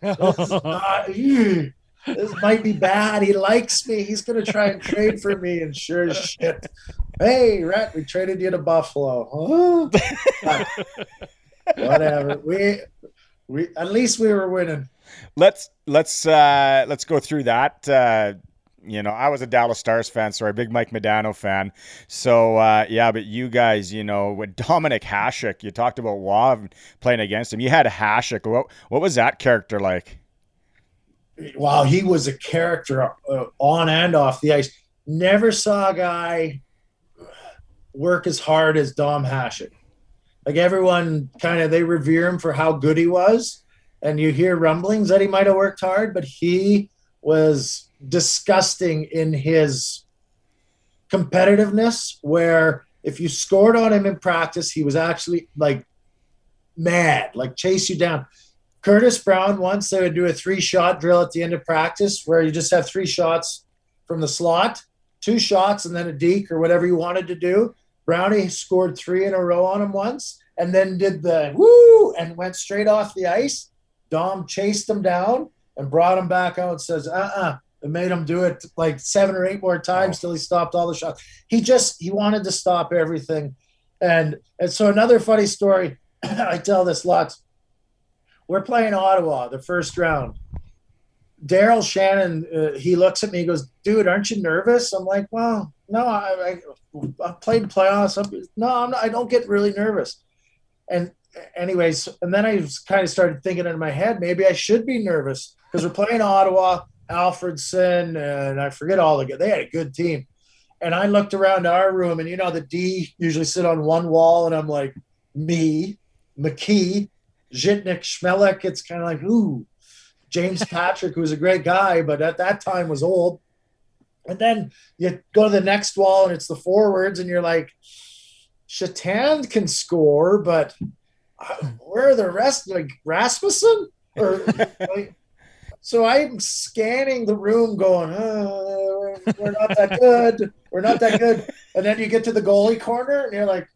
this, is not, ew, [LAUGHS] this might be bad. He likes me. He's gonna try and trade for me, and sure as shit, hey, Rat, we traded you to Buffalo. Huh? [LAUGHS] Whatever. We we at least we were winning. let's let's uh let's go through that uh you know i was a dallas stars fan sorry big mike modano fan so uh yeah but you guys you know with dominik hasek you talked about wav playing against him you had hasek what what was that character like wow, he was a character uh, on and off the ice. Never saw a guy work as hard as Dom Hasek. Like everyone kind of they revere him for how good he was, and you hear rumblings that he might have worked hard, but he was disgusting in his competitiveness. Where if you scored on him in practice, he was actually like mad, like chase you down. Curtis Brown once they would do a three shot drill at the end of practice where you just have three shots from the slot, two shots and then a deke or whatever you wanted to do. Brownie scored three in a row on him once and then did the woo and went straight off the ice. Dom chased him down and brought him back out and says, uh uh and made him do it like seven or eight more times till he stopped all the shots. He just he wanted to stop everything. And and so another funny story, [CLEARS THROAT] I tell this lots we're playing Ottawa the first round. Daryl Shannon, uh, he looks at me, he goes, "Dude, aren't you nervous?" I'm like, "Well, no, I, I, I played playoffs. I'm, no, I'm not, I don't get really nervous." And anyways, and then I kind of started thinking in my head, maybe I should be nervous because we're playing Ottawa, Alfredsson, and I forget all the good. They had a good team. And I looked around our room, and you know the D usually sit on one wall, and I'm like, me, McKee, Zhitnik, Smehlik. It's kind of like, ooh, James Patrick, who's a great guy, but at that time was old. And then you go to the next wall, and it's the forwards, and you're like, Satan can score, but uh, where are the rest? Like Rasmussen, or like, so I'm scanning the room, going, uh, we're not that good. We're not that good. And then you get to the goalie corner and you're like,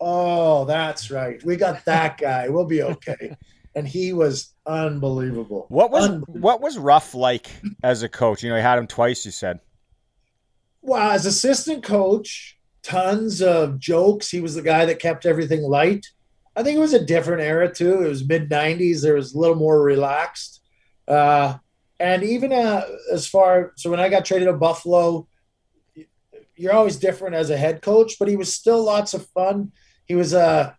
oh, that's right. We got that guy. We'll be okay. And he was unbelievable. What was Unbelievable. what was Ruff like as a coach? You know, you had him twice. You said. Well, as assistant coach, tons of jokes. He was the guy that kept everything light. I think it was a different era too. It was mid '90s. There was a little more relaxed, uh, and even uh, as far so when I got traded to Buffalo, you're always different as a head coach, but he was still lots of fun. He was uh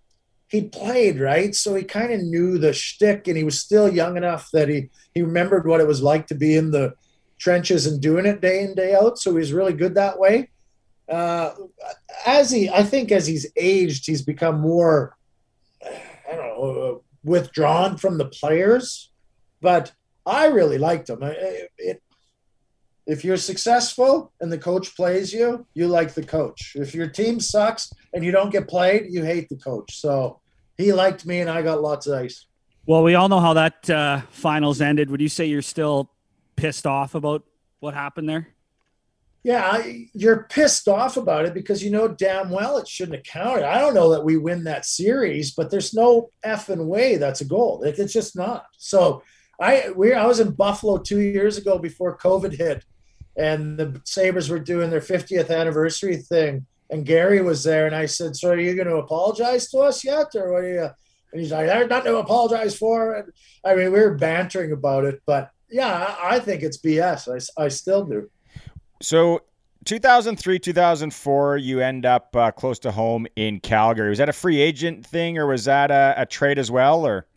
he played right, so he kind of knew the shtick, and he was still young enough that he he remembered what it was like to be in the trenches and doing it day in day out. So he's really good that way. Uh, as he, I think, as he's aged, he's become more, I don't know, uh, withdrawn from the players. But I really liked him. It, it, if you're successful and the coach plays you, you like the coach. If your team sucks and you don't get played, you hate the coach. So he liked me, and I got lots of ice. Well, we all know how that uh, finals ended. Would you say you're still pissed off about what happened there? Yeah, you're pissed off about it because you know damn well it shouldn't have counted. I don't know that we win that series, but there's no effing way that's a goal. It- It's just not. So I we I was in Buffalo two years ago before COVID hit, and the Sabres were doing their 50th anniversary thing, and Gary was there, and I said, "So are you going to apologize to us yet, or what are you?" And he's like, "There's nothing to apologize for." And I mean, we were bantering about it, but yeah, I, think it's BS. I, I still do. So 2003, 2004, you end up uh, close to home in Calgary. Was that a free agent thing or was that a, a trade as well? Or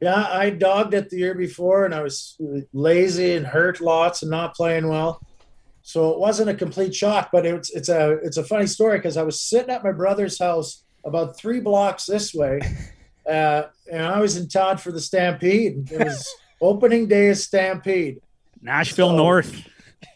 Yeah, I dogged it the year before, and I was lazy and hurt lots and not playing well. So it wasn't a complete shock, but it's it's a it's a funny story because I was sitting at my brother's house about three blocks this way, uh, and I was in town for the Stampede. It was opening day of Stampede. Nashville So- North.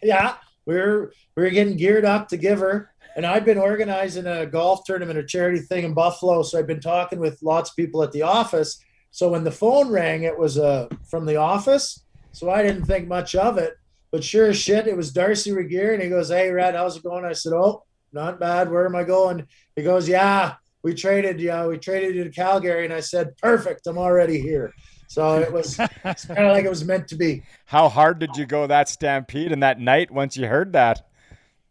Yeah, we were we were getting geared up to give her, and I'd been organizing a golf tournament, a charity thing in Buffalo. So I've been talking with lots of people at the office. So when the phone rang, it was uh, from the office. So I didn't think much of it. But sure as shit, it was Darcy Regier, and he goes, "Hey, Red, how's it going?" I said, "Oh, not bad. Where am I going?" He goes, "Yeah, we traded. Yeah, we traded you to Calgary." And I said, "Perfect. I'm already here." So it was kind of like it was meant to be. how hard did you go that stampede and that night once you heard that?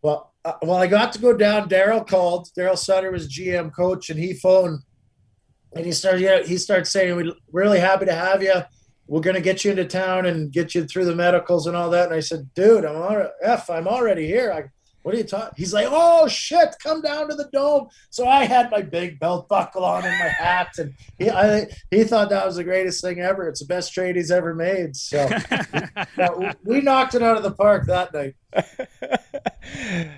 Well, uh, well, I got to go down. Daryl called. Daryl Sutter was GM coach, and he phoned, and he started. Yeah, he started saying, "We're really happy to have you. We're going to get you into town and get you through the medicals and all that." And I said, "Dude, I'm already, f. I'm already here. I, what are you talking?" He's like, "Oh shit, come down to the dome." So I had my big belt buckle on and my hat, and he, I, he thought that was the greatest thing ever. It's the best trade he's ever made. So [LAUGHS] we knocked it out of the park that night.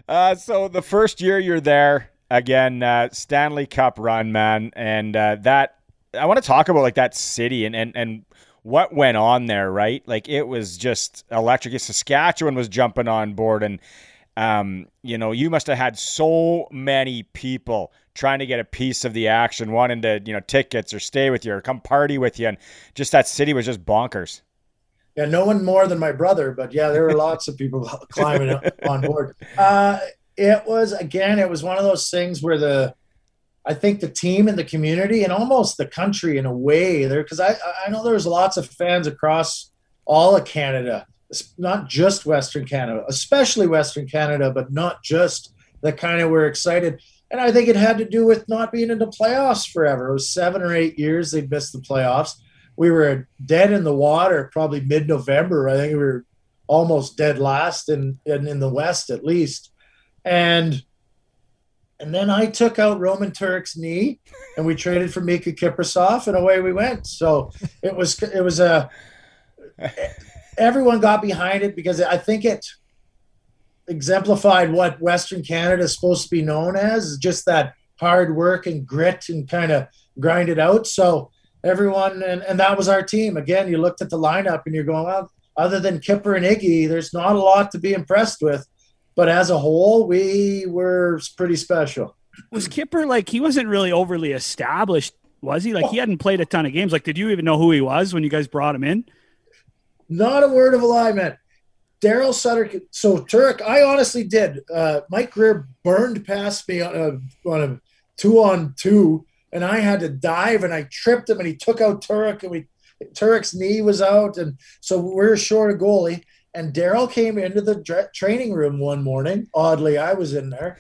[LAUGHS] uh, so the first year you're there again, uh, Stanley Cup run, man, and uh, that I want to talk about like that city and and and what went on there, right? Like it was just electric. Saskatchewan was jumping on board, and um, you know, you must have had so many people trying to get a piece of the action, wanting to you know tickets or stay with you or come party with you, and just that city was just bonkers. Yeah, no one more than my brother, but yeah, there were [LAUGHS] lots of people [LAUGHS] climbing on board. Uh, it was again, it was one of those things where the, I think the team and the community and almost the country in a way there, because I I know there's lots of fans across all of Canada, not just Western Canada, especially Western Canada, but not just that kind of we're excited. And I think it had to do with not being in the playoffs forever. It was seven or eight years they'd missed the playoffs we were dead in the water probably mid-November. I think we were almost dead last in, in in the West at least, and and then I took out Roman Turk's knee, and we traded for Miikka Kiprusoff, and away we went. So it was it was a everyone got behind it because I think it exemplified what Western Canada is supposed to be known as, just that hard work and grit and kind of grind it out. So everyone and, and that was our team again you looked at the lineup and you're going well other than kipper and iggy there's not a lot to be impressed with but as a whole we were pretty special Was Kipper like he wasn't really overly established, was he? Like he hadn't played a ton of games. Like, did you even know who he was when you guys brought him in? Not a word of a lie man Daryl Sutter. So Turek, I honestly did. Uh, Mike Grier burned past me on a on a two on two, and I had to dive, and I tripped him, and he took out Turek, and we Turek's knee was out, and so we we're short a goalie. And Daryl came into the dra- training room one morning. Oddly, I was in there,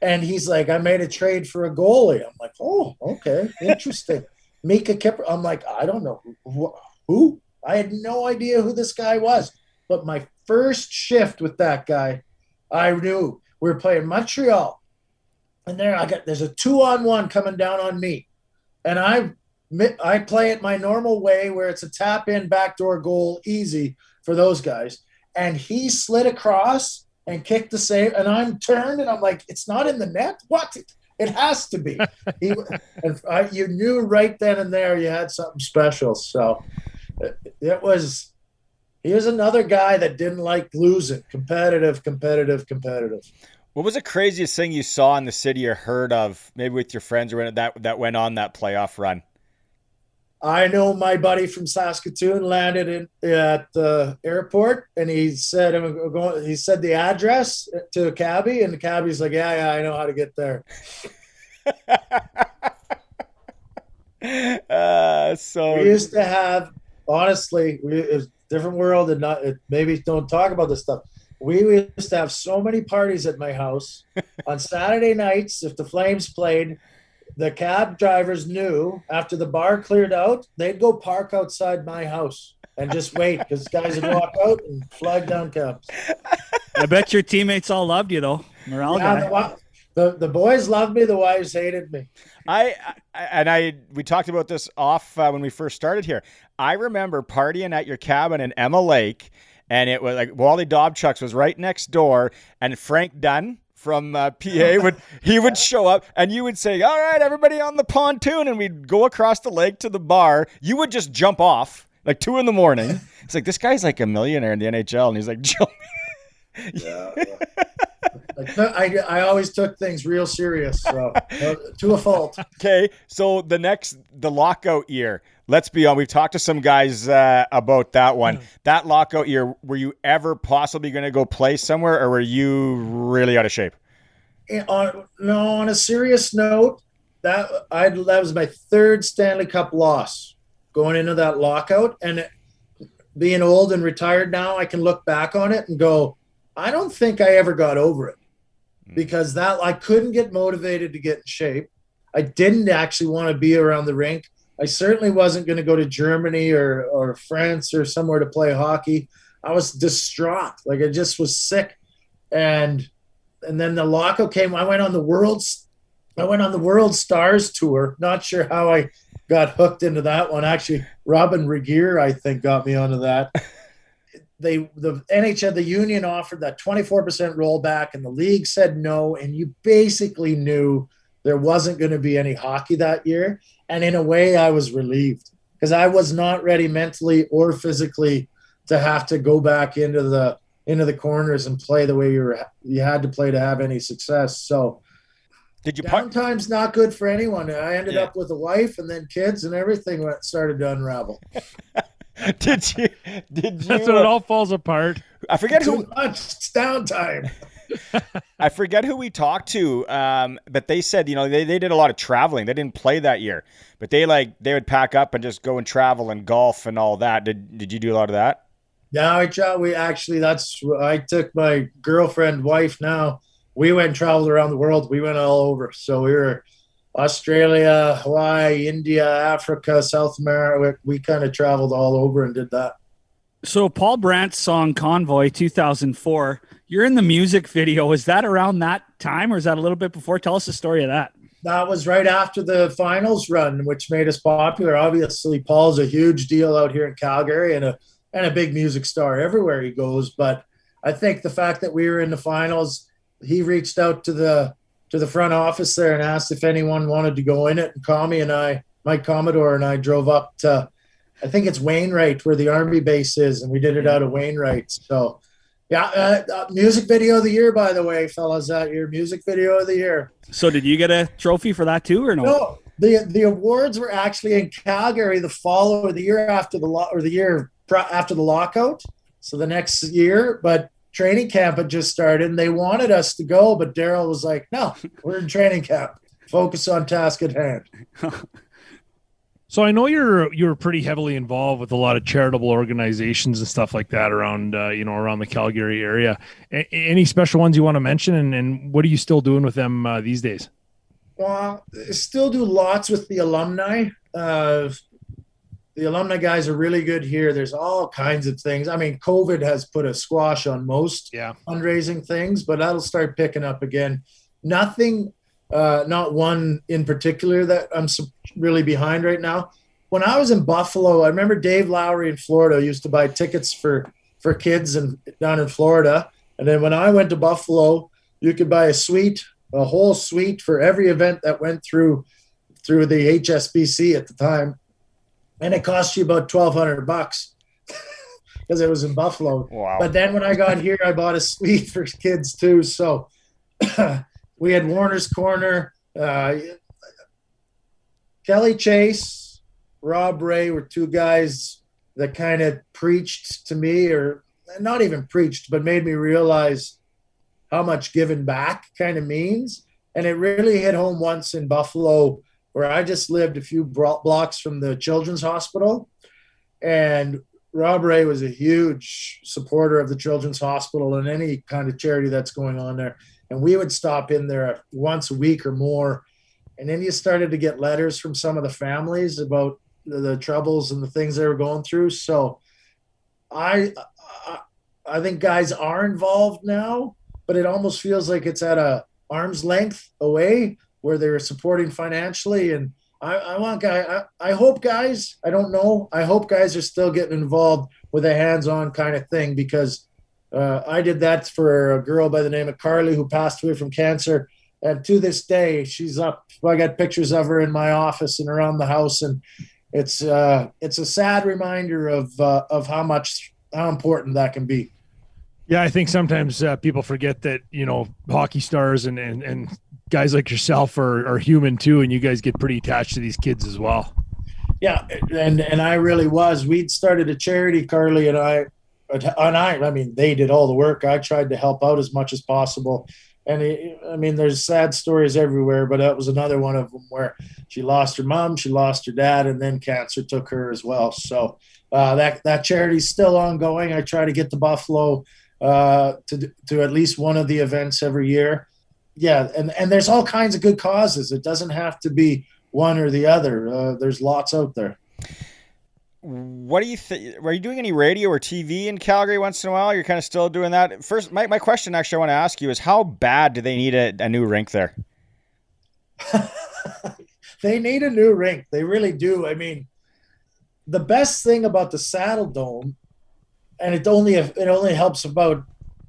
and he's like, "I made a trade for a goalie." I'm like, "Oh, okay, interesting." [LAUGHS] Mika Kipper. I'm like, I don't know who, who. I had no idea who this guy was. But my first shift with that guy, I knew we were playing Montreal, and there I got there's a two on one coming down on me, and I I play it my normal way where it's a tap in backdoor goal easy for those guys, and he slid across and kicked the save, and I'm turned and I'm like, it's not in the net. What? It has to be. [LAUGHS] He, and I, you knew right then and there you had something special. So it, was. He was another guy that didn't like losing. Competitive, competitive, competitive. What was the craziest thing you saw in the city or heard of, maybe with your friends or when that that went on that playoff run? I know my buddy from Saskatoon landed in, at the airport, and he said, "I'm going." He said the address to a cabbie, and the cabbie's like, "Yeah, yeah, I know how to get there." uh, [LAUGHS] so we used to have, honestly, we, it was a different world, and not it, maybe don't talk about this stuff. We used to have so many parties at my house [LAUGHS] on Saturday nights. If the Flames played, the cab drivers knew after the bar cleared out, they'd go park outside my house and just wait because guys would walk out and flag down cabs. I bet your teammates all loved you though. Morale Yeah, guy. The, the, boys loved me, the wives hated me. I, I and I we talked about this off uh, when we first started here. I remember partying at your cabin in Emma Lake, and it was like Wally Dobchucks was right next door, and Frank Dunn from uh, PA [LAUGHS] would he would show up, and you would say, "All right, everybody on the pontoon," and we'd go across the lake to the bar. You would just jump off like two in the morning. [LAUGHS] It's like this guy's like a millionaire in the NHL, and he's like, jump. Like, I, I always took things real serious, so uh, to a fault. [LAUGHS] Okay, so the next the lockout year. Let's be on. We've talked to some guys uh, about that one. That lockout year, were you ever possibly going to go play somewhere, or were you really out of shape? And on, no, on a serious note, that I that was my third Stanley Cup loss going into that lockout, and it, being old and retired now, I can look back on it and go, I don't think I ever got over it hmm. because that I couldn't get motivated to get in shape. I didn't actually want to be around the rink. I certainly wasn't going to go to Germany or or France or somewhere to play hockey. I was distraught. Like I just was sick. And and then the lockout came. I went on the world's I went on the World Stars tour. Not sure how I got hooked into that one. Actually, Robyn Regehr, I think, got me onto that. [LAUGHS] They the NHL, the union offered that 24% rollback, and the league said no. And you basically knew there wasn't going to be any hockey that year. And in a way, I was relieved because I was not ready mentally or physically to have to go back into the into the corners and play the way you were you had to play to have any success. So Did you part? downtime's not good for anyone. I ended Yeah. up with a wife and then kids and everything started to unravel. [LAUGHS] [LAUGHS] Did you? Did you? That's when it all falls apart. I forget Too who. much downtime. [LAUGHS] I forget who we talked to, um, but they said you know they, they did a lot of traveling. They didn't play that year, but they like they would pack up and just go and travel and golf and all that. Did Did you do a lot of that? Yeah, I try, we actually that's I took my girlfriend, wife now. We went and traveled around the world. We went all over. So we were Australia, Hawaii, India, Africa, South America. We, we kind of traveled all over and did that. So Paul Brandt's song Convoy 2004, you're in the music video. Is that around that time or is that a little bit before? Tell us the story of that. That was right after the finals run, which made us popular. Obviously, Paul's a huge deal out here in Calgary and a and a big music star everywhere he goes. But I think the fact that we were in the finals, he reached out to the to the front office there and asked if anyone wanted to go in it. And Kami and I, Mike Commodore and I, drove up to, I think it's Wainwright where the army base is, and we did it out of Wainwright. So, yeah, uh, uh, music video of the year, by the way, fellas, that year, music video of the year. So did you get a trophy for that too or no? No, the the awards were actually in Calgary the follow or the year after the lo- or the year after the lockout. So the next year, but training camp had just started and they wanted us to go, but Daryl was like, no, we're in training camp. Focus on task at hand. [LAUGHS] So I know you're you're pretty heavily involved with a lot of charitable organizations and stuff like that around uh, you know around the Calgary area. A- any special ones you want to mention, and, and what are you still doing with them uh, these days? Well, I still do lots with the alumni. Uh, the alumni guys are really good here. There's all kinds of things. I mean, COVID has put a squash on most Yeah. fundraising things, but that'll start picking up again. Nothing, uh, not one in particular that I'm really behind right now. When I was in Buffalo, I remember Dave Lowry in Florida used to buy tickets for for kids and down in Florida. And then when I went to Buffalo, you could buy a suite, a whole suite for every event that went through through the HSBC at the time, and it cost you about twelve hundred bucks [LAUGHS] because it was in Buffalo. Wow. But then when I got here, I bought a suite for kids too. So [CLEARS THROAT] we had Warrener's Corner, uh, Kelly Chase, Rob Ray were two guys that kind of preached to me, or not even preached, but made me realize how much giving back kind of means. And it really hit home once in Buffalo, where I just lived a few blocks from the Children's Hospital. And Rob Ray was a huge supporter of the Children's Hospital and any kind of charity that's going on there. And we would stop in there once a week or more. And then you started to get letters from some of the families about the, the troubles and the things they were going through. So I, I, I think guys are involved now, but it almost feels like it's at a arm's length away where they were supporting financially. And I, I want guy. I, I hope guys. I don't know. I hope guys are still getting involved with a hands-on kind of thing because uh, I did that for a girl by the name of Carly who passed away from cancer, and to this day she's up. I got pictures of her in my office and around the house, and it's uh, it's a sad reminder of uh, of how much how important that can be. Yeah, I think sometimes uh, people forget that you know hockey stars and and, and guys like yourself are, are human too, and you guys get pretty attached to these kids as well. Yeah, and and I really was. We'd started a charity, Carly and I, and I. I mean, they did all the work. I tried to help out as much as possible. And it, I mean, there's sad stories everywhere, but that was another one of them where she lost her mom, she lost her dad, and then cancer took her as well. So uh, that that charity's still ongoing. I try to get to Buffalo uh, to to at least one of the events every year. Yeah, and and there's all kinds of good causes. It doesn't have to be one or the other. Uh, there's lots out there. What do you think? Are you doing any radio or TV in Calgary once in a while? You're kind of still doing that. First, my, my question actually I want to ask you is how bad do they need a, a new rink there? [LAUGHS] they need a new rink. They really do. I mean, the best thing about the Saddle Dome, and it only it only helps about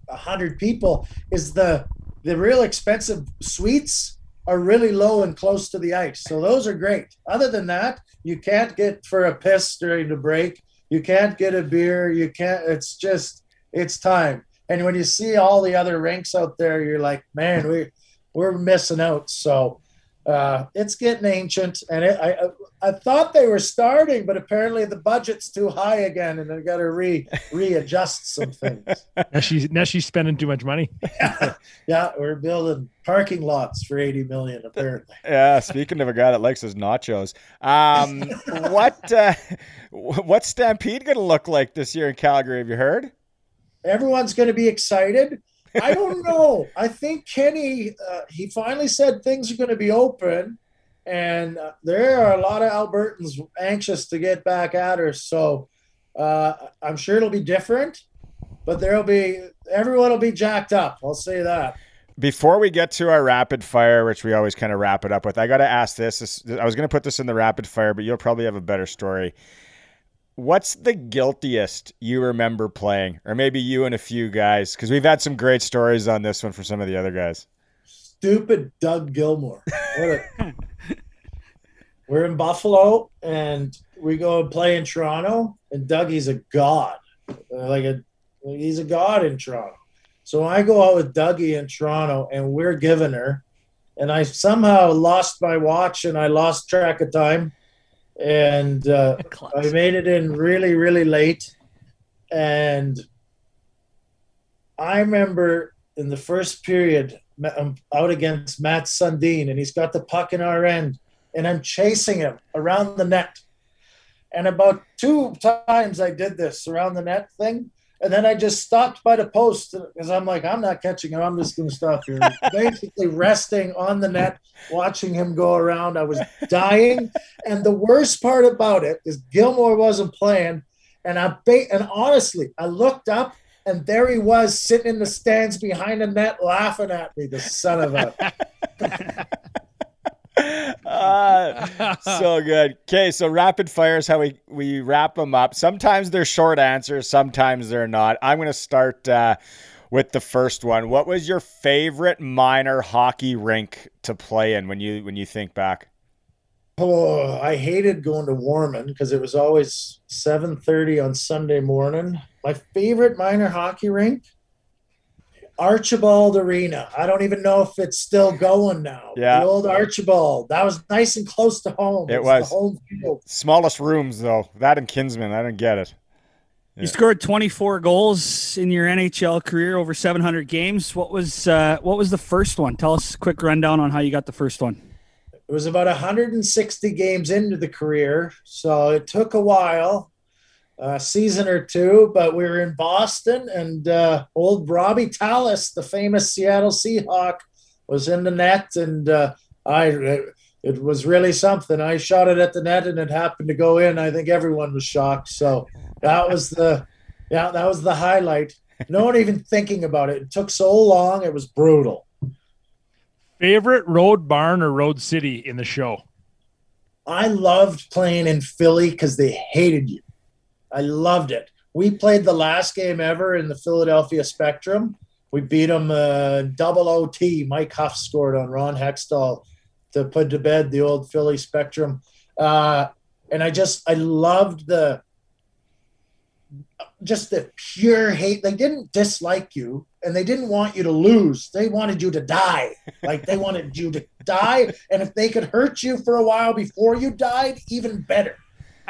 hundred people, is the the real expensive suites are really low and close to the ice. So those are great. Other than that, you can't get for a piss during the break. You can't get a beer. You can't. It's just it's time. And when you see all the other rinks out there, you're like, man, we we're missing out. So uh, it's getting ancient, and it, I I thought they were starting, but apparently the budget's too high again, and they got to re readjust some [LAUGHS] things. Now she's now she's spending too much money. [LAUGHS] yeah, we're building parking lots for eighty million apparently. [LAUGHS] Yeah, speaking of a guy that likes his nachos, um, what uh, what's Stampede going to look like this year in Calgary? Have you heard? Everyone's going to be excited. I don't know. I think Kenny, uh, he finally said things are going to be open, and uh, there are a lot of Albertans anxious to get back at her. So uh, I'm sure it'll be different, but there'll be everyone will be jacked up. I'll say that. Before we get to our rapid fire, which we always kind of wrap it up with, I got to ask this. this. I was going to put this in the rapid fire, but you'll probably have a better story. What's the guiltiest you remember playing, or maybe you and a few guys? Because we've had some great stories on this one for some of the other guys. Stupid Doug Gilmour. What a, [LAUGHS] we're in Buffalo and we go and play in Toronto, and Dougie's a god, like a he's a god in Toronto. So I go out with Dougie in Toronto, and we're giving her, and I somehow lost my watch and I lost track of time, and uh, [LAUGHS] I made it in really really late, and I remember in the first period, I'm um, out against Mats Sundin, and he's got the puck in our end, and I'm chasing him around the net. And about two times I did this around the net thing, and then I just stopped by the post because I'm like, I'm not catching him. I'm just going to stop here. [LAUGHS] Basically, resting on the net, watching him go around. I was dying, and the worst part about it is Gilmour wasn't playing, and I ba- and honestly, I looked up and there he was sitting in the stands behind the net laughing at me, the son of a. Uh, [LAUGHS] so good. Okay, so rapid fire is how we, we wrap them up. Sometimes they're short answers, sometimes they're not. I'm going to start uh, with the first one. What was your favorite minor hockey rink to play in when you when you think back? Oh, I hated going to Warman because it was always 7:30 on Sunday morning. My favorite minor hockey rink, Archibald Arena. I don't even know if it's still going now. Yeah. the old Archibald. That was nice and close to home. It the was. home field. Smallest rooms though. That and Kinsman, I didn't get it. You scored 24 goals in your NHL career over 700 games. What was uh, what was the first one? Tell us a quick rundown on how you got the first one. It was about 160 games into the career, so it took a while, a season or two. But we were in Boston, and uh, old Robbie Tallas, the famous Seattle Seahawk, was in the net, and uh, I. It, it was really something. I shot it at the net, and it happened to go in. I think everyone was shocked. So that was the, yeah, that was the highlight. No one even thinking about it. It took so long. It was brutal. Favorite road barn or road city in the show? I loved playing in Philly because they hated you. I loved it. We played the last game ever in the Philadelphia Spectrum. We beat them uh, double OT. Mike Hough scored on Ron Hextall to put to bed the old Philly Spectrum. Uh, and I just, I loved the, just the pure hate. They didn't dislike you and they didn't want you to lose. They wanted you to die. Like they wanted you to die. And if they could hurt you for a while before you died, even better.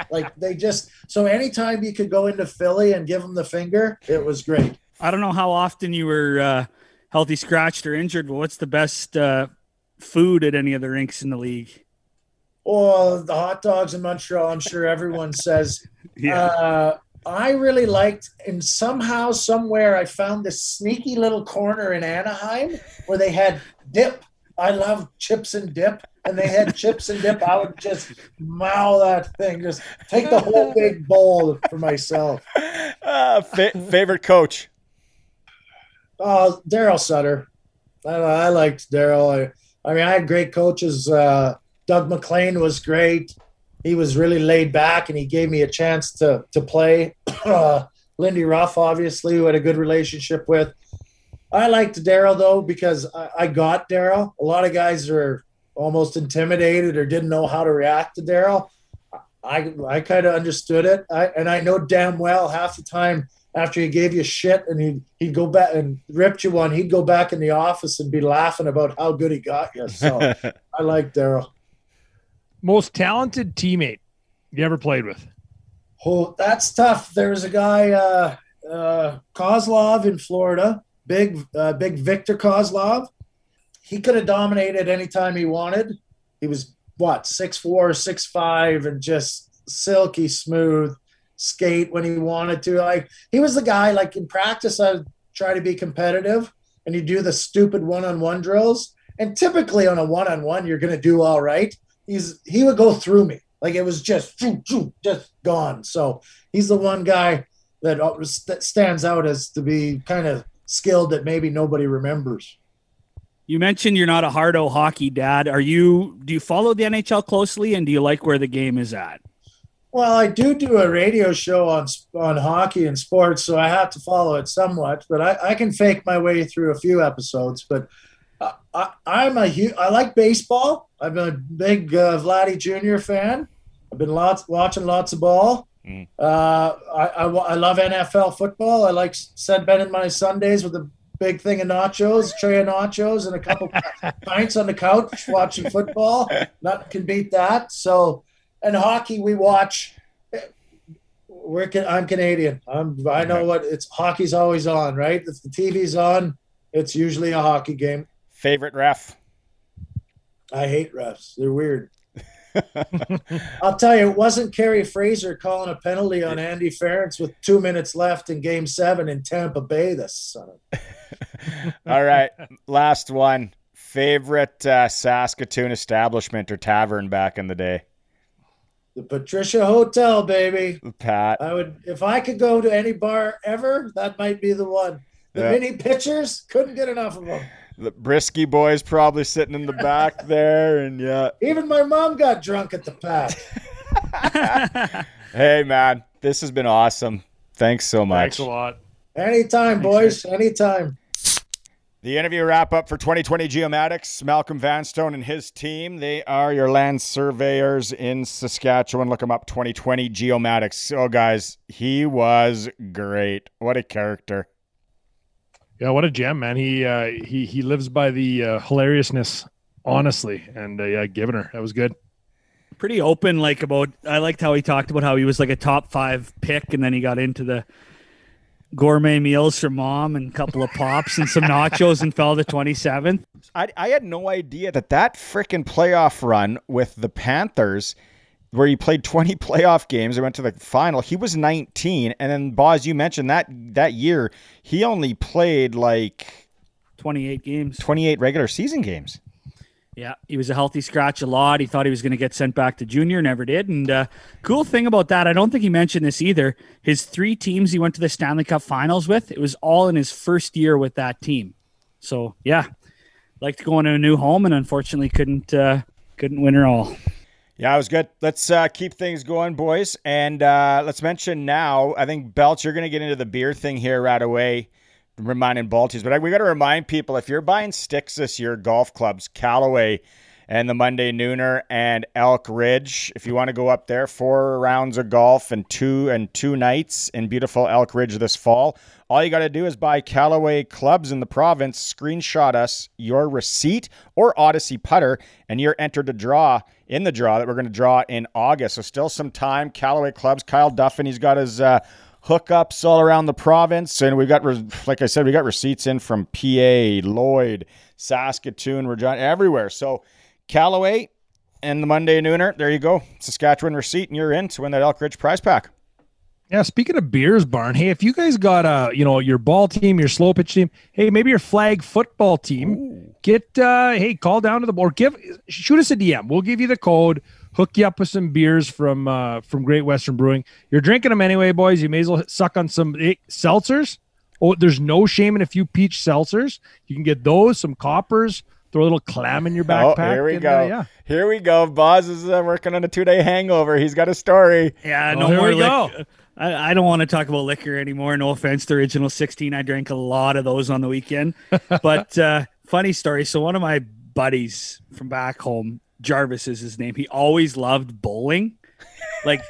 Like they just, so anytime you could go into Philly and give them the finger, it was great. I don't know how often you were uh, healthy, scratched, or injured, but what's the best uh, food at any of the rinks in the league? Oh, the hot dogs in Montreal, I'm sure everyone says. [LAUGHS] Uh, I really liked, and somehow, somewhere, I found this sneaky little corner in Anaheim where they had dip. I love chips and dip, and they had chips and dip. I would just mow that thing, just take the whole [LAUGHS] big bowl for myself. Uh, fa- favorite coach? Oh, Daryl Sutter. I, I liked Daryl. I, I mean, I had great coaches. Uh, Doug MacLean was great. He was really laid back, and he gave me a chance to to play. [COUGHS] Uh, Lindy Ruff, obviously, who had a good relationship with. I liked Daryl though because I, I got Daryl. A lot of guys are almost intimidated or didn't know how to react to Daryl. I I kind of understood it, I, and I know damn well half the time after he gave you shit and he'd, he'd go back and ripped you one, he'd go back in the office and be laughing about how good he got you. So [LAUGHS] I like Daryl. Most talented teammate you ever played with? Oh, that's tough. There was a guy, uh, uh, Kozlov in Florida, big, uh, big Victor Kozlov. He could have dominated anytime he wanted. He was what six four, six five, and just silky smooth skate when he wanted to. Like he was the guy. Like in practice, I try to be competitive, and you do the stupid one on one drills. And typically on a one on one, you're to do all right. He's he would go through me like it was just just gone. So he's the one guy that stands out as to be kind of skilled that maybe nobody remembers. You mentioned you're not a hardo hockey dad. Are you? Do you follow the NHL closely, and do you like where the game is at? Well, I do do a radio show on on hockey and sports, so I have to follow it somewhat. But I, I can fake my way through a few episodes. But I, I'm a huge. I like baseball. I've been a big uh, Vladdy Jr. fan. I've been lots watching lots of ball. Mm. Uh, I, I, I love NFL football. I like said Ben in my Sundays with a big thing of nachos, tray of nachos, and a couple [LAUGHS] pints on the couch watching football. Nothing can beat that. So, and hockey, we watch. we're I'm Canadian. I'm I know what it's hockey's always on, right? If the TV's on, it's usually a hockey game. Favorite ref? I hate refs. They're weird. [LAUGHS] I'll tell you, it wasn't Kerry Fraser calling a penalty on Andy Ference with two minutes left in Game Seven in Tampa Bay. This son of [LAUGHS] All right, last one. Favorite uh, Saskatoon establishment or tavern back in the day? the Patricia Hotel, baby. Pat. I would if I could go to any bar ever, that might be the one. The Yeah. mini pitchers couldn't get enough of them. The Brisky boys probably sitting in the back [LAUGHS] there, and yeah. Even my mom got drunk at the pat. [LAUGHS] Hey, man, this has been awesome. Thanks so much. Thanks a lot. Anytime, boys. Anytime. The interview wrap up for 2020 Geomatics. Malcolm Vanstone and his team. They are your land surveyors in Saskatchewan. Look them up 2020 Geomatics. Oh, guys, he was great. What a character. Yeah, what a gem, man. He uh, he he lives by the uh, hilariousness, honestly, and uh, yeah, giving her that was good. Pretty open, like about. I liked how he talked about how he was like a top five pick, and then he got into the gourmet meals for mom and a couple of pops and some nachos and fell to 27th. I, I had no idea that that freaking playoff run with the Panthers, where he played 20 [LAUGHS] playoff games, and went to the final. He was 19, and then Boz, you mentioned that that year he only played like 28 games. 28 regular season games. Yeah, he was a healthy scratch a lot. He thought he was going to get sent back to junior, never did. And uh, cool thing about that, I don't think he mentioned this either. His three teams he went to the Stanley Cup Finals with, it was all in his first year with that team. So yeah, liked going to a new home, and unfortunately couldn't uh, couldn't win her all. Yeah, it was good. Let's uh, keep things going, boys. And uh, let's mention now, I think, Belch, you're going to get into the beer thing here right away, reminding Balties. But we got to remind people if you're buying sticks this year, golf clubs, Callaway and the Monday Nooner and Elk Ridge. If you want to go up there, four rounds of golf and two and two nights in beautiful Elk Ridge this fall. All you got to do is buy Callaway clubs in the province, screenshot us your receipt or Odyssey putter, and you're entered to draw in the draw that we're going to draw in August. So still some time. Callaway clubs. Kyle Duffin, he's got his uh, hookups all around the province, and we've got, like I said, we got receipts in from PA, Lloyd, Saskatoon, Regina, everywhere. So Callaway and the Monday Nooner. There you go. Saskatchewan receipt, and you're in to win that Elk Ridge prize pack. Yeah, speaking of beers, Barn. Hey, if you guys got uh, you know, your ball team, your slow pitch team, hey, maybe your flag football team, get uh, hey, call down to the board, give shoot us a DM. We'll give you the code, hook you up with some beers from uh from Great Western Brewing. You're drinking them anyway, boys. You may as well suck on some eh, seltzers. Oh, there's no shame in a few peach seltzers. You can get those, some coppers, throw a little clam in your backpack. Oh, here we and, go. uh, yeah. Here we go. Boz is uh, working on a two day hangover. He's got a story. Yeah, Oh, no here more we go. liquor. I, I don't want to talk about liquor anymore. No offense to Original 16. I drank a lot of those on the weekend. [LAUGHS] but uh, funny story. So, one of my buddies from back home, Jarvis is his name, he always loved bowling. Like,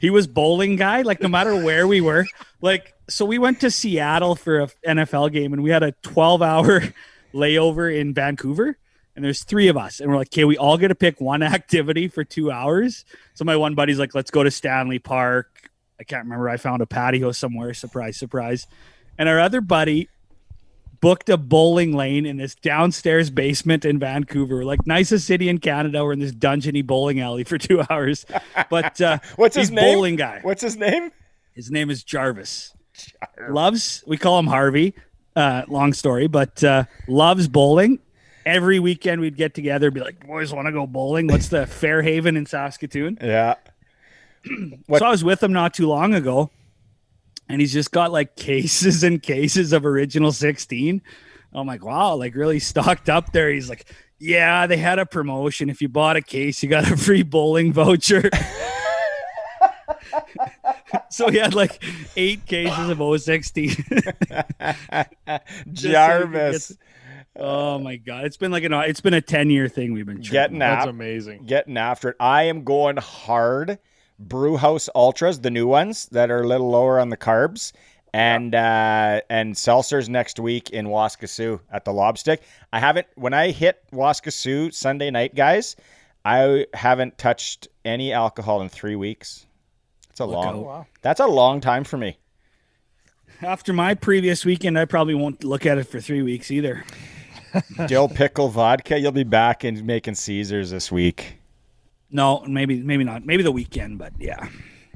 he was bowling guy, like, no matter where we were. Like, so we went to Seattle for a NFL game and we had a 12 hour [LAUGHS] layover in Vancouver. And there's three of us. And we're like, okay, we all get to pick one [LAUGHS] activity for two hours. So my one buddy's like, let's go to Stanley Park. I can't remember. I found a patio somewhere. Surprise, surprise. And our other buddy booked a bowling lane in this downstairs basement in Vancouver, like nicest city in Canada. We're in this dungeony bowling alley for two [LAUGHS] hours. But uh, [LAUGHS] What's his name? Bowling guy. What's his name? His name is Jarvis. Loves. We call him Harvey. Uh, long story, but uh, loves bowling. Every weekend we'd get together, be like, "Boys, want to go bowling? What's the [LAUGHS] Fairhaven in Saskatoon?" Yeah. [CLEARS THROAT] So I was with him not too long ago, and he's just got like cases and cases of original 16. I'm like, wow, like really stocked up there. He's like, yeah, they had a promotion. If you bought a case, you got a [LAUGHS] free bowling voucher. [LAUGHS] so he had like eight cases of 016. [LAUGHS] Jarvis. oh my god, it's been like an it's been a 10 year thing we've been Getting trying. That's out. amazing. Getting after it. I am going hard. Brewhouse Ultras, the new ones that are a little lower on the carbs. And uh, and seltzers next week in Waskesiu at the Lobstick. I haven't when I hit Waskesiu Sunday night, guys. I haven't touched any alcohol in three weeks. That's a Look long. out. That's a long time for me. After my previous weekend, I probably won't look at it for three weeks either. [LAUGHS] Dill pickle vodka. You'll be back and making Caesars this week. No, maybe maybe not. Maybe the weekend, but yeah.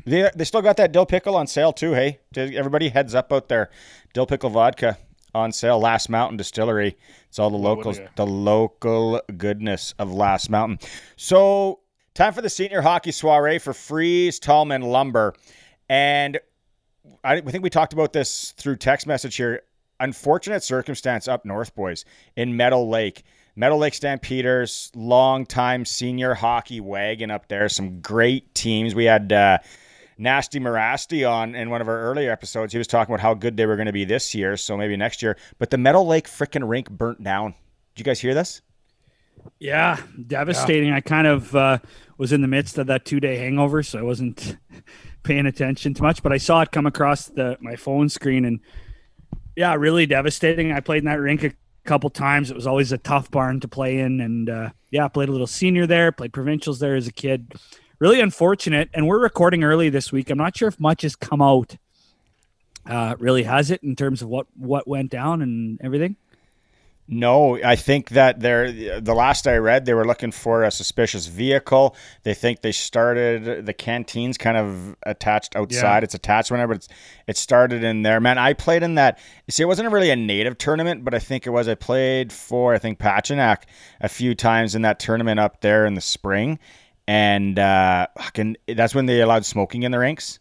They they still got that dill pickle on sale too. Hey, everybody heads up out there. Dill pickle vodka on sale. Last Mountain Distillery. It's all the locals, the local goodness of Last Mountain. So time for the senior hockey soiree for Fries Tallman Lumber, and I, I think we talked about this through text message here. Unfortunate circumstance up north, boys, in Meadow Lake. Meadow Lake Stampeders, long time senior hockey wagon up there. Some great teams. We had uh, Nasty Marasti on in one of our earlier episodes. He was talking about how good they were going to be this year, so maybe next year. But the Meadow Lake freaking rink burnt down. Did you guys hear this? Yeah, devastating. I kind of uh, was in the midst of that two day hangover, so I wasn't [LAUGHS] paying attention too much. But I saw it come across the my phone screen, and yeah, really devastating. I played in that rink a couple times. It was always a tough barn to play in, and uh, yeah, played a little senior there, played provincials there as a kid. Really unfortunate. And we're recording early this week. I'm not sure if much has come out. Uh, really has it in terms of what what went down and everything. No, I think that they're the last I read, they were looking for a suspicious vehicle. They think they started the canteens kind of attached outside. Yeah. It's attached whenever it's it started in there. Man, I played in that. See, it wasn't really a native tournament, but I think it was. I played for I think Pachinak a few times in that tournament up there in the spring, and uh, fucking, that's when they allowed smoking in the rinks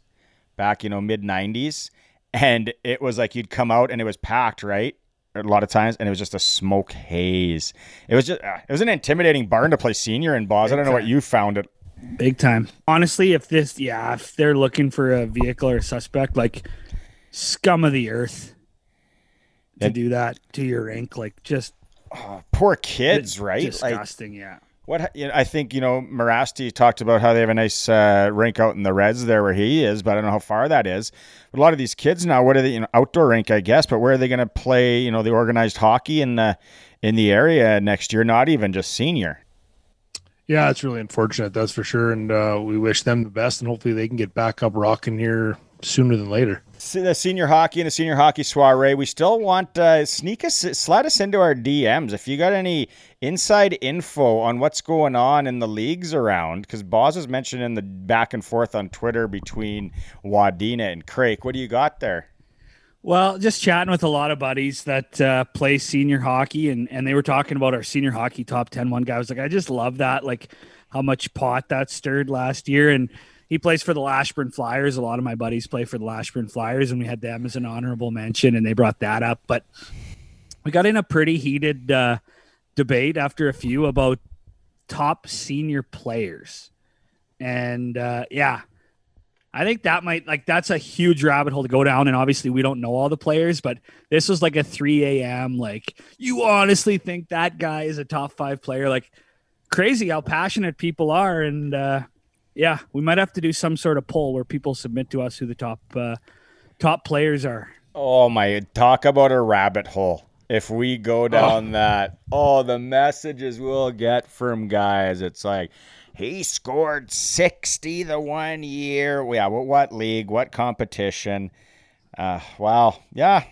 back, you know, mid '90s, and it was like you'd come out and it was packed, right? A lot of times, and it was just a smoke haze. It was just uh, it was an intimidating barn to play senior in Boz. I don't know what you found it. Big time. Honestly, if this, yeah, if they're looking for a vehicle or a suspect, like scum of the earth to It- do that to your rink, like just Poor kids, right? Like disgusting. yeah. What you know, I think you know, Marasti talked about how they have a nice uh, rink out in the Reds there where he is, but I don't know how far that is. But a lot of these kids now, what are they? You know, outdoor rink, I guess, but where are they going to play? You know, the organized hockey in the in the area next year? Not even just senior. Yeah, it's really unfortunate, that's for sure. And uh, we wish them the best, and hopefully they can get back up rocking here sooner than later. See the senior hockey and the senior hockey soiree. We still want uh, sneak us, slide us into our DMs if you got any inside info on what's going on in the leagues around. Because Boz was mentioning the back and forth on Twitter between Wadena and Craik. What do you got there? Well, just chatting with a lot of buddies that uh, play senior hockey, and, and they were talking about our senior hockey top 10. One guy was like, I just love that, like how much pot that stirred last year. And he plays for the Lashburn Flyers. A lot of my buddies play for the Lashburn Flyers, and we had them as an honorable mention, and they brought that up. But we got in a pretty heated uh, debate after a few about top senior players. And uh, yeah, I think that might like that's a huge rabbit hole to go down. And obviously, we don't know all the players, but this was like a 3 a.m. Like, you honestly think that guy is a top five player? Like, crazy how passionate people are. And uh, yeah, we might have to do some sort of poll where people submit to us who the top uh, top players are. Oh my! Talk about a rabbit hole. If we go down that, oh, the messages we'll get from guys. It's like he scored sixty the one year. Yeah, what, what league? What competition? Uh, wow, yeah,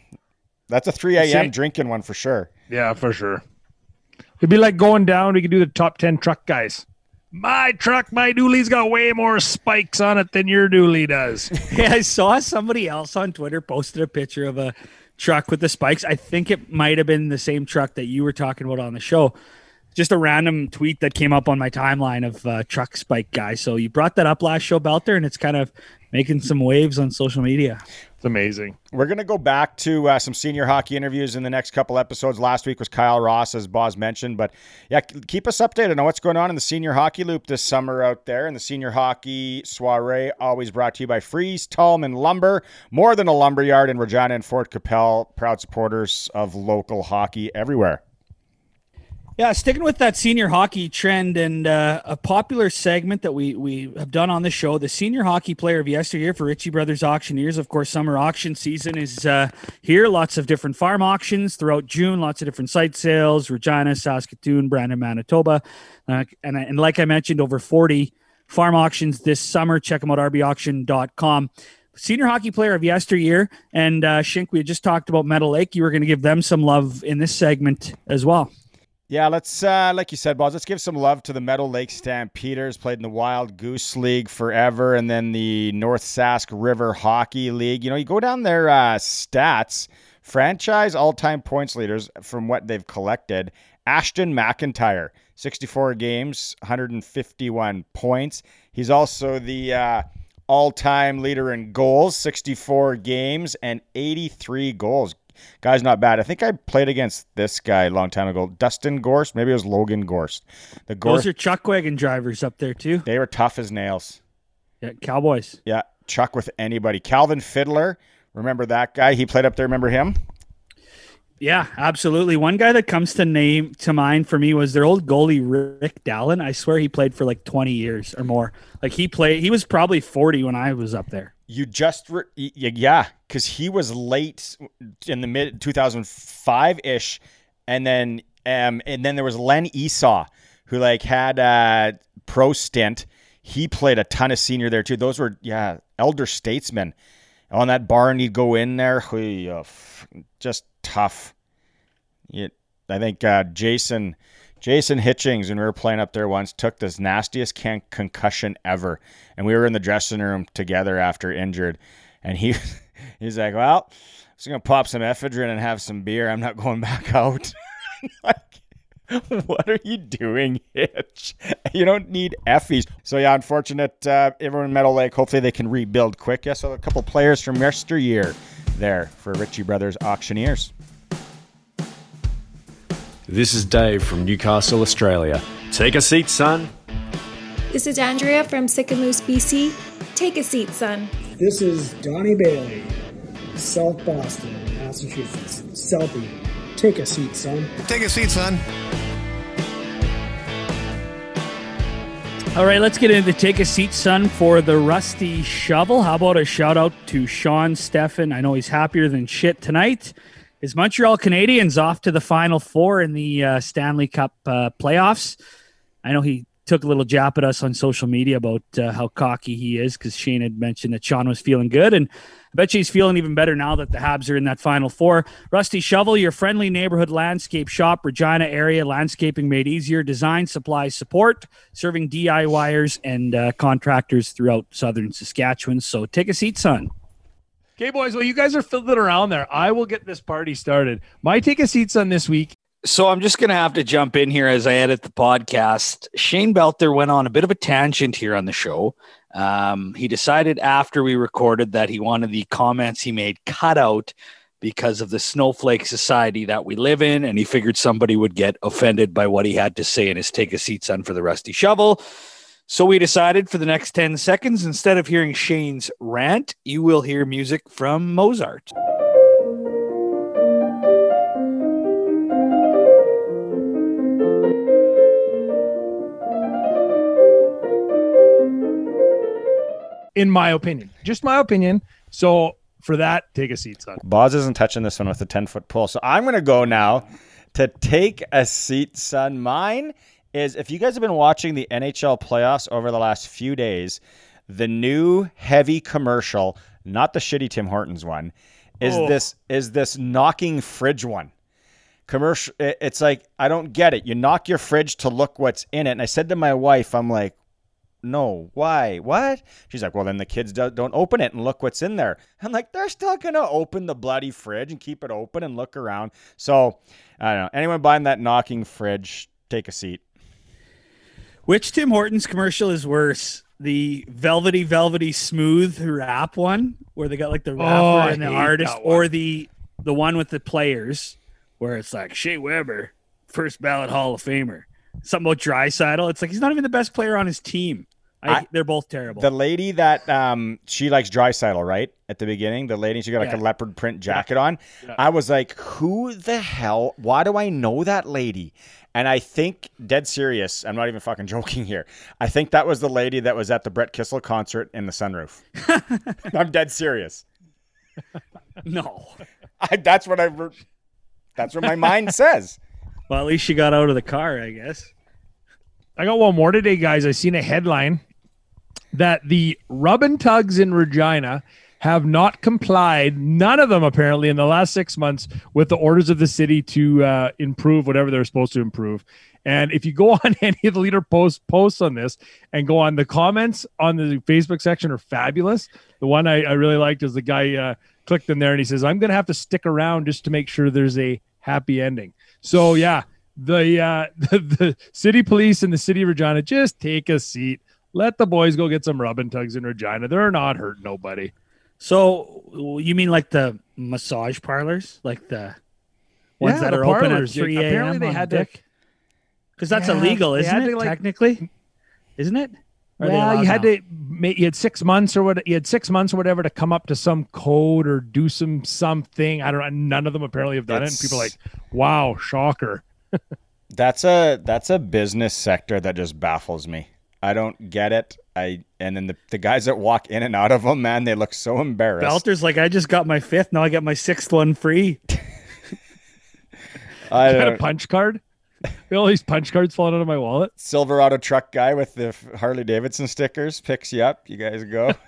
that's a three a.m. Drinking one for sure. Yeah, for sure. It'd be like going down. We could do the top 10 truck guys. My truck, my dually's got way more spikes on it than your dually does. [LAUGHS] Yeah, I saw somebody else on Twitter posted a picture of a truck with the spikes. I think it might have been the same truck that you were talking about on the show. Just a random tweet that came up on my timeline of uh, truck spike guy. So you brought that up last show, Belter, and it's kind of making some waves on social media. It's amazing. We're going to go back to uh, some senior hockey interviews in the next couple episodes. Last week was Kyle Ross, as Boz mentioned. But yeah, keep us updated on what's going on in the senior hockey loop this summer out there. And the senior hockey soiree, always brought to you by Fries, Tallman Lumber, more than a lumber yard in Regina and Fort Qu'Appelle, proud supporters of local hockey everywhere. Yeah, sticking with that senior hockey trend and uh, a popular segment that we we have done on the show, the senior hockey player of yesteryear for Ritchie Brothers Auctioneers. Of course, summer auction season is uh, here. Lots of different farm auctions throughout June. Lots of different site sales: Regina, Saskatoon, Brandon, Manitoba, uh, and and like I mentioned, over forty farm auctions this summer. Check them out, rbauction.com. Senior hockey player of yesteryear. And uh, Shink, we just talked about Meadow Lake. You were going to give them some love in this segment as well. Yeah, let's uh, like you said, Boz. Let's give some love to the Meadow Lake Stampeders. Played in the Wild Goose League forever, and then the North Sask River Hockey League. You know, you go down their uh, stats. Franchise all-time points leaders from what they've collected. Ashton McIntyre, 64 games, 151 points. He's also the uh, all-time leader in goals, 64 games and 83 goals. Guy's not bad. I think I played against this guy a long time ago. Dustin Gorst. Maybe it was Logan Gorst. The Gorst. Those are chuck wagon drivers up there, too. They were tough as nails. Yeah, Cowboys. Yeah, chuck with anybody. Calvin Fiddler. Remember that guy? He played up there. Remember him? Yeah, absolutely. One guy that comes to name to mind for me was their old goalie Rick Dallin. I swear he played for like 20 years or more. Like he played he was probably 40 when I was up there. You just re- yeah, because he was late in the mid 2005 ish, and then um and then there was Len Esau who like had a pro stint. He played a ton of senior there too. Those were yeah elder statesmen. On that barn, you'd go in there, uh, just tough. It, I think uh, Jason Jason Hitchings, when we were playing up there once, took this nastiest can- concussion ever, and we were in the dressing room together after injured, and he [LAUGHS] he's like, "Well, I'm just gonna pop some ephedrine and have some beer. I'm not going back [LAUGHS] out." [LAUGHS] like, what are you doing, Hitch? You don't need effies. So yeah, unfortunate. Uh, everyone in Meadow Lake. Hopefully they can rebuild quick. Yeah, so a couple players from yesteryear there for Ritchie Brothers Auctioneers. This is Dave from Newcastle, Australia. Take a seat, son. This is Andrea from Sicamous, BC. Take a seat, son. This is Donnie Bailey, South Boston, Massachusetts. Southie, take a seat, son. Take a seat, son. All right, let's get into take a seat, son, for the rusty shovel. How about a shout out to Sean Steffen? I know he's happier than shit tonight. His Montreal Canadiens off to the Final Four in the uh, Stanley Cup uh, playoffs. I know he took a little jab at us on social media about uh, how cocky he is because Shane had mentioned that Sean was feeling good, and I bet you he's feeling even better now that the Habs are in that Final Four. Rusty Shovel, your friendly neighborhood landscape shop, Regina area landscaping made easier, design, supply, support, serving DIYers and uh, contractors throughout southern Saskatchewan. So take a seat, son. Okay, boys. Well, you guys are fiddling around there. I will get this party started. My take a seats on this week. So I'm just going to have to jump in here as I edit the podcast. Shane Belter went on a bit of a tangent here on the show. Um, he decided after we recorded that he wanted the comments he made cut out because of the snowflake society that we live in, and he figured somebody would get offended by what he had to say in his take a seat son for the rusty shovel. So we decided for the next 10 seconds, instead of hearing Shane's rant, you will hear music from Mozart. In my opinion, just my opinion. So for that, take a seat, son. Boz isn't touching this one with a 10 foot pole. So I'm going to go now to take a seat, son. Mine is if you guys have been watching the NHL playoffs over the last few days, the new heavy commercial, not the shitty Tim Hortons one, is Oh. this is this knocking fridge one. Commercial it's like I don't get it. You knock your fridge to look what's in it. And I said to my wife, I'm like, no, why? What? She's like, well, then the kids do- don't open it and look what's in there. I'm like, they're still going to open the bloody fridge and keep it open and look around. So, I don't know. Anyone buying that knocking fridge, take a seat. Which Tim Hortons commercial is worse? The velvety, velvety, smooth rap one, where they got like the rapper Oh, and the artist, or the the one with the players, where it's like Shea Weber, first ballot Hall of Famer. Something about Draisaitl. It's like he's not even the best player on his team. I, I- they're both terrible. The lady that um she likes Draisaitl, right? At the beginning, the lady she got like Yeah. a leopard print jacket on. Yeah. I was like, who the hell? Why do I know that lady? And I think dead serious. I'm not even fucking [LAUGHS] joking here. I think that was the lady that was at the Brett Kissel concert in the sunroof. [LAUGHS] I'm dead serious. [LAUGHS] no, I, that's what I. That's what my mind says. well, at least she got out of the car, I guess. I got one more today, guys. I seen a headline that the rub and tugs in Regina have not complied, none of them apparently in the last six months, with the orders of the city to uh, improve whatever they're supposed to improve. And if you go [LAUGHS] on any of the leader post posts on this and go on the comments on the Facebook section are fabulous. The one I, I really liked is the guy uh, clicked in there and he says, I'm going to have to stick around just to make sure there's a happy ending. So, yeah, the, uh, [LAUGHS] the, the city police and the city of Regina just take a seat. Let the boys go get some rub and tugs in Regina. They're not hurting nobody. So you mean like the massage parlors, like the ones Yeah, that the are open at parlors. three Apparently a.m. they on had the to- Because that's Yeah, illegal, isn't it? to, like- Technically, isn't it? Or well, allowed you had now? to you had six months or what you had six months or whatever to come up to some code or do some something. I don't know. None of them apparently have done it. And people are like, wow, shocker. [LAUGHS] That's a that's a business sector that just baffles me. I don't get it. I and then the, the guys that walk in and out of them, man, they look so embarrassed. Belter's like, I just got my fifth. Now I get my sixth one free. [LAUGHS] I Got a punch card. All these punch cards falling out of my wallet. Silverado truck guy with the Harley Davidson stickers picks you up. You guys go. [LAUGHS]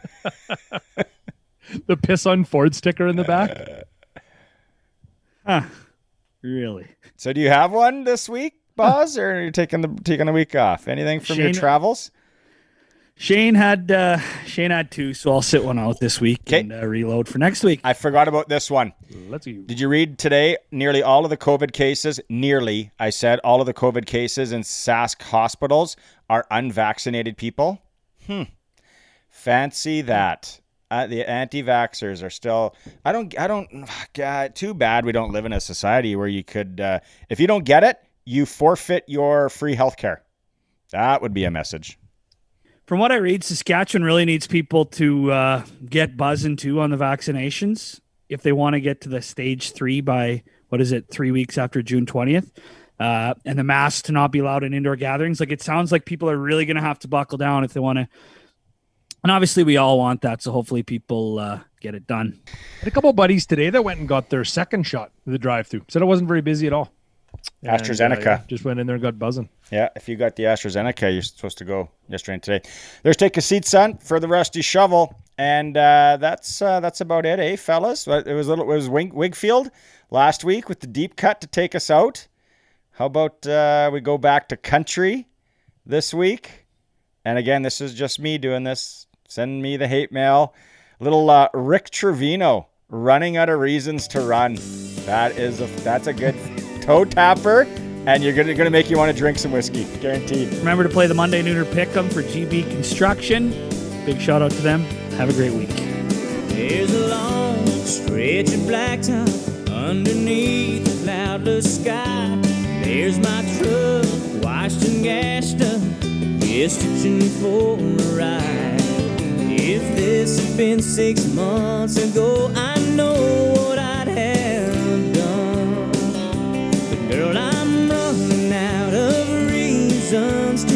The piss on Ford sticker in the back. Uh, huh. Really? so do you have one this week, Boz, or are you taking the taking the week off? Anything from your travels? Shane had uh, Shane had two, so I'll sit one out this week 'Kay. and uh, reload for next week. I forgot about this one. Let's see. Did you read today? Nearly all of the COVID cases, nearly, I said, all of the COVID cases in Sask hospitals are unvaccinated people. Hmm. Fancy that. Uh, the anti-vaxxers are still. I don't. I don't. [SIGHS] God, too bad we don't live in a society where you could, uh, if you don't get it, you forfeit your free health care. That would be a message. From what I read, Saskatchewan really needs people to uh, get buzzing too on the vaccinations if they want to get to the stage three by what is it, three weeks after June twentieth, uh, and the masks to not be allowed in indoor gatherings. Like it sounds like people are really going to have to buckle down if they want to. And obviously, we all want that, so hopefully, people uh, get it done. Had a couple of buddies today that went and got their second shot of the drive-through. Said it wasn't very busy at all. And, uh, AstraZeneca. yeah, just went in there and got buzzing. Yeah, if you got the AstraZeneca, you're supposed to go yesterday and today. There's take a seat, son, for the rusty shovel, and uh, that's uh, that's about it, eh, fellas? It was a little, it was Wing, Wigfield last week with the deep cut to take us out. How about uh, we go back to country this week? And again, this is just me doing this. Send me the hate mail. Little uh, Rick Trevino running out of reasons to run. That is a that's a good toe tapper, and you're gonna gonna make you want to drink some whiskey, guaranteed. Remember to play the Monday Nooner Pick'em for GB Construction. Big shout out to them. Have a great week. There's a long stretch of blacktop underneath the cloudless sky. There's my truck, washed and gassed up, just itching for a ride. If this had been six months ago, I know reasons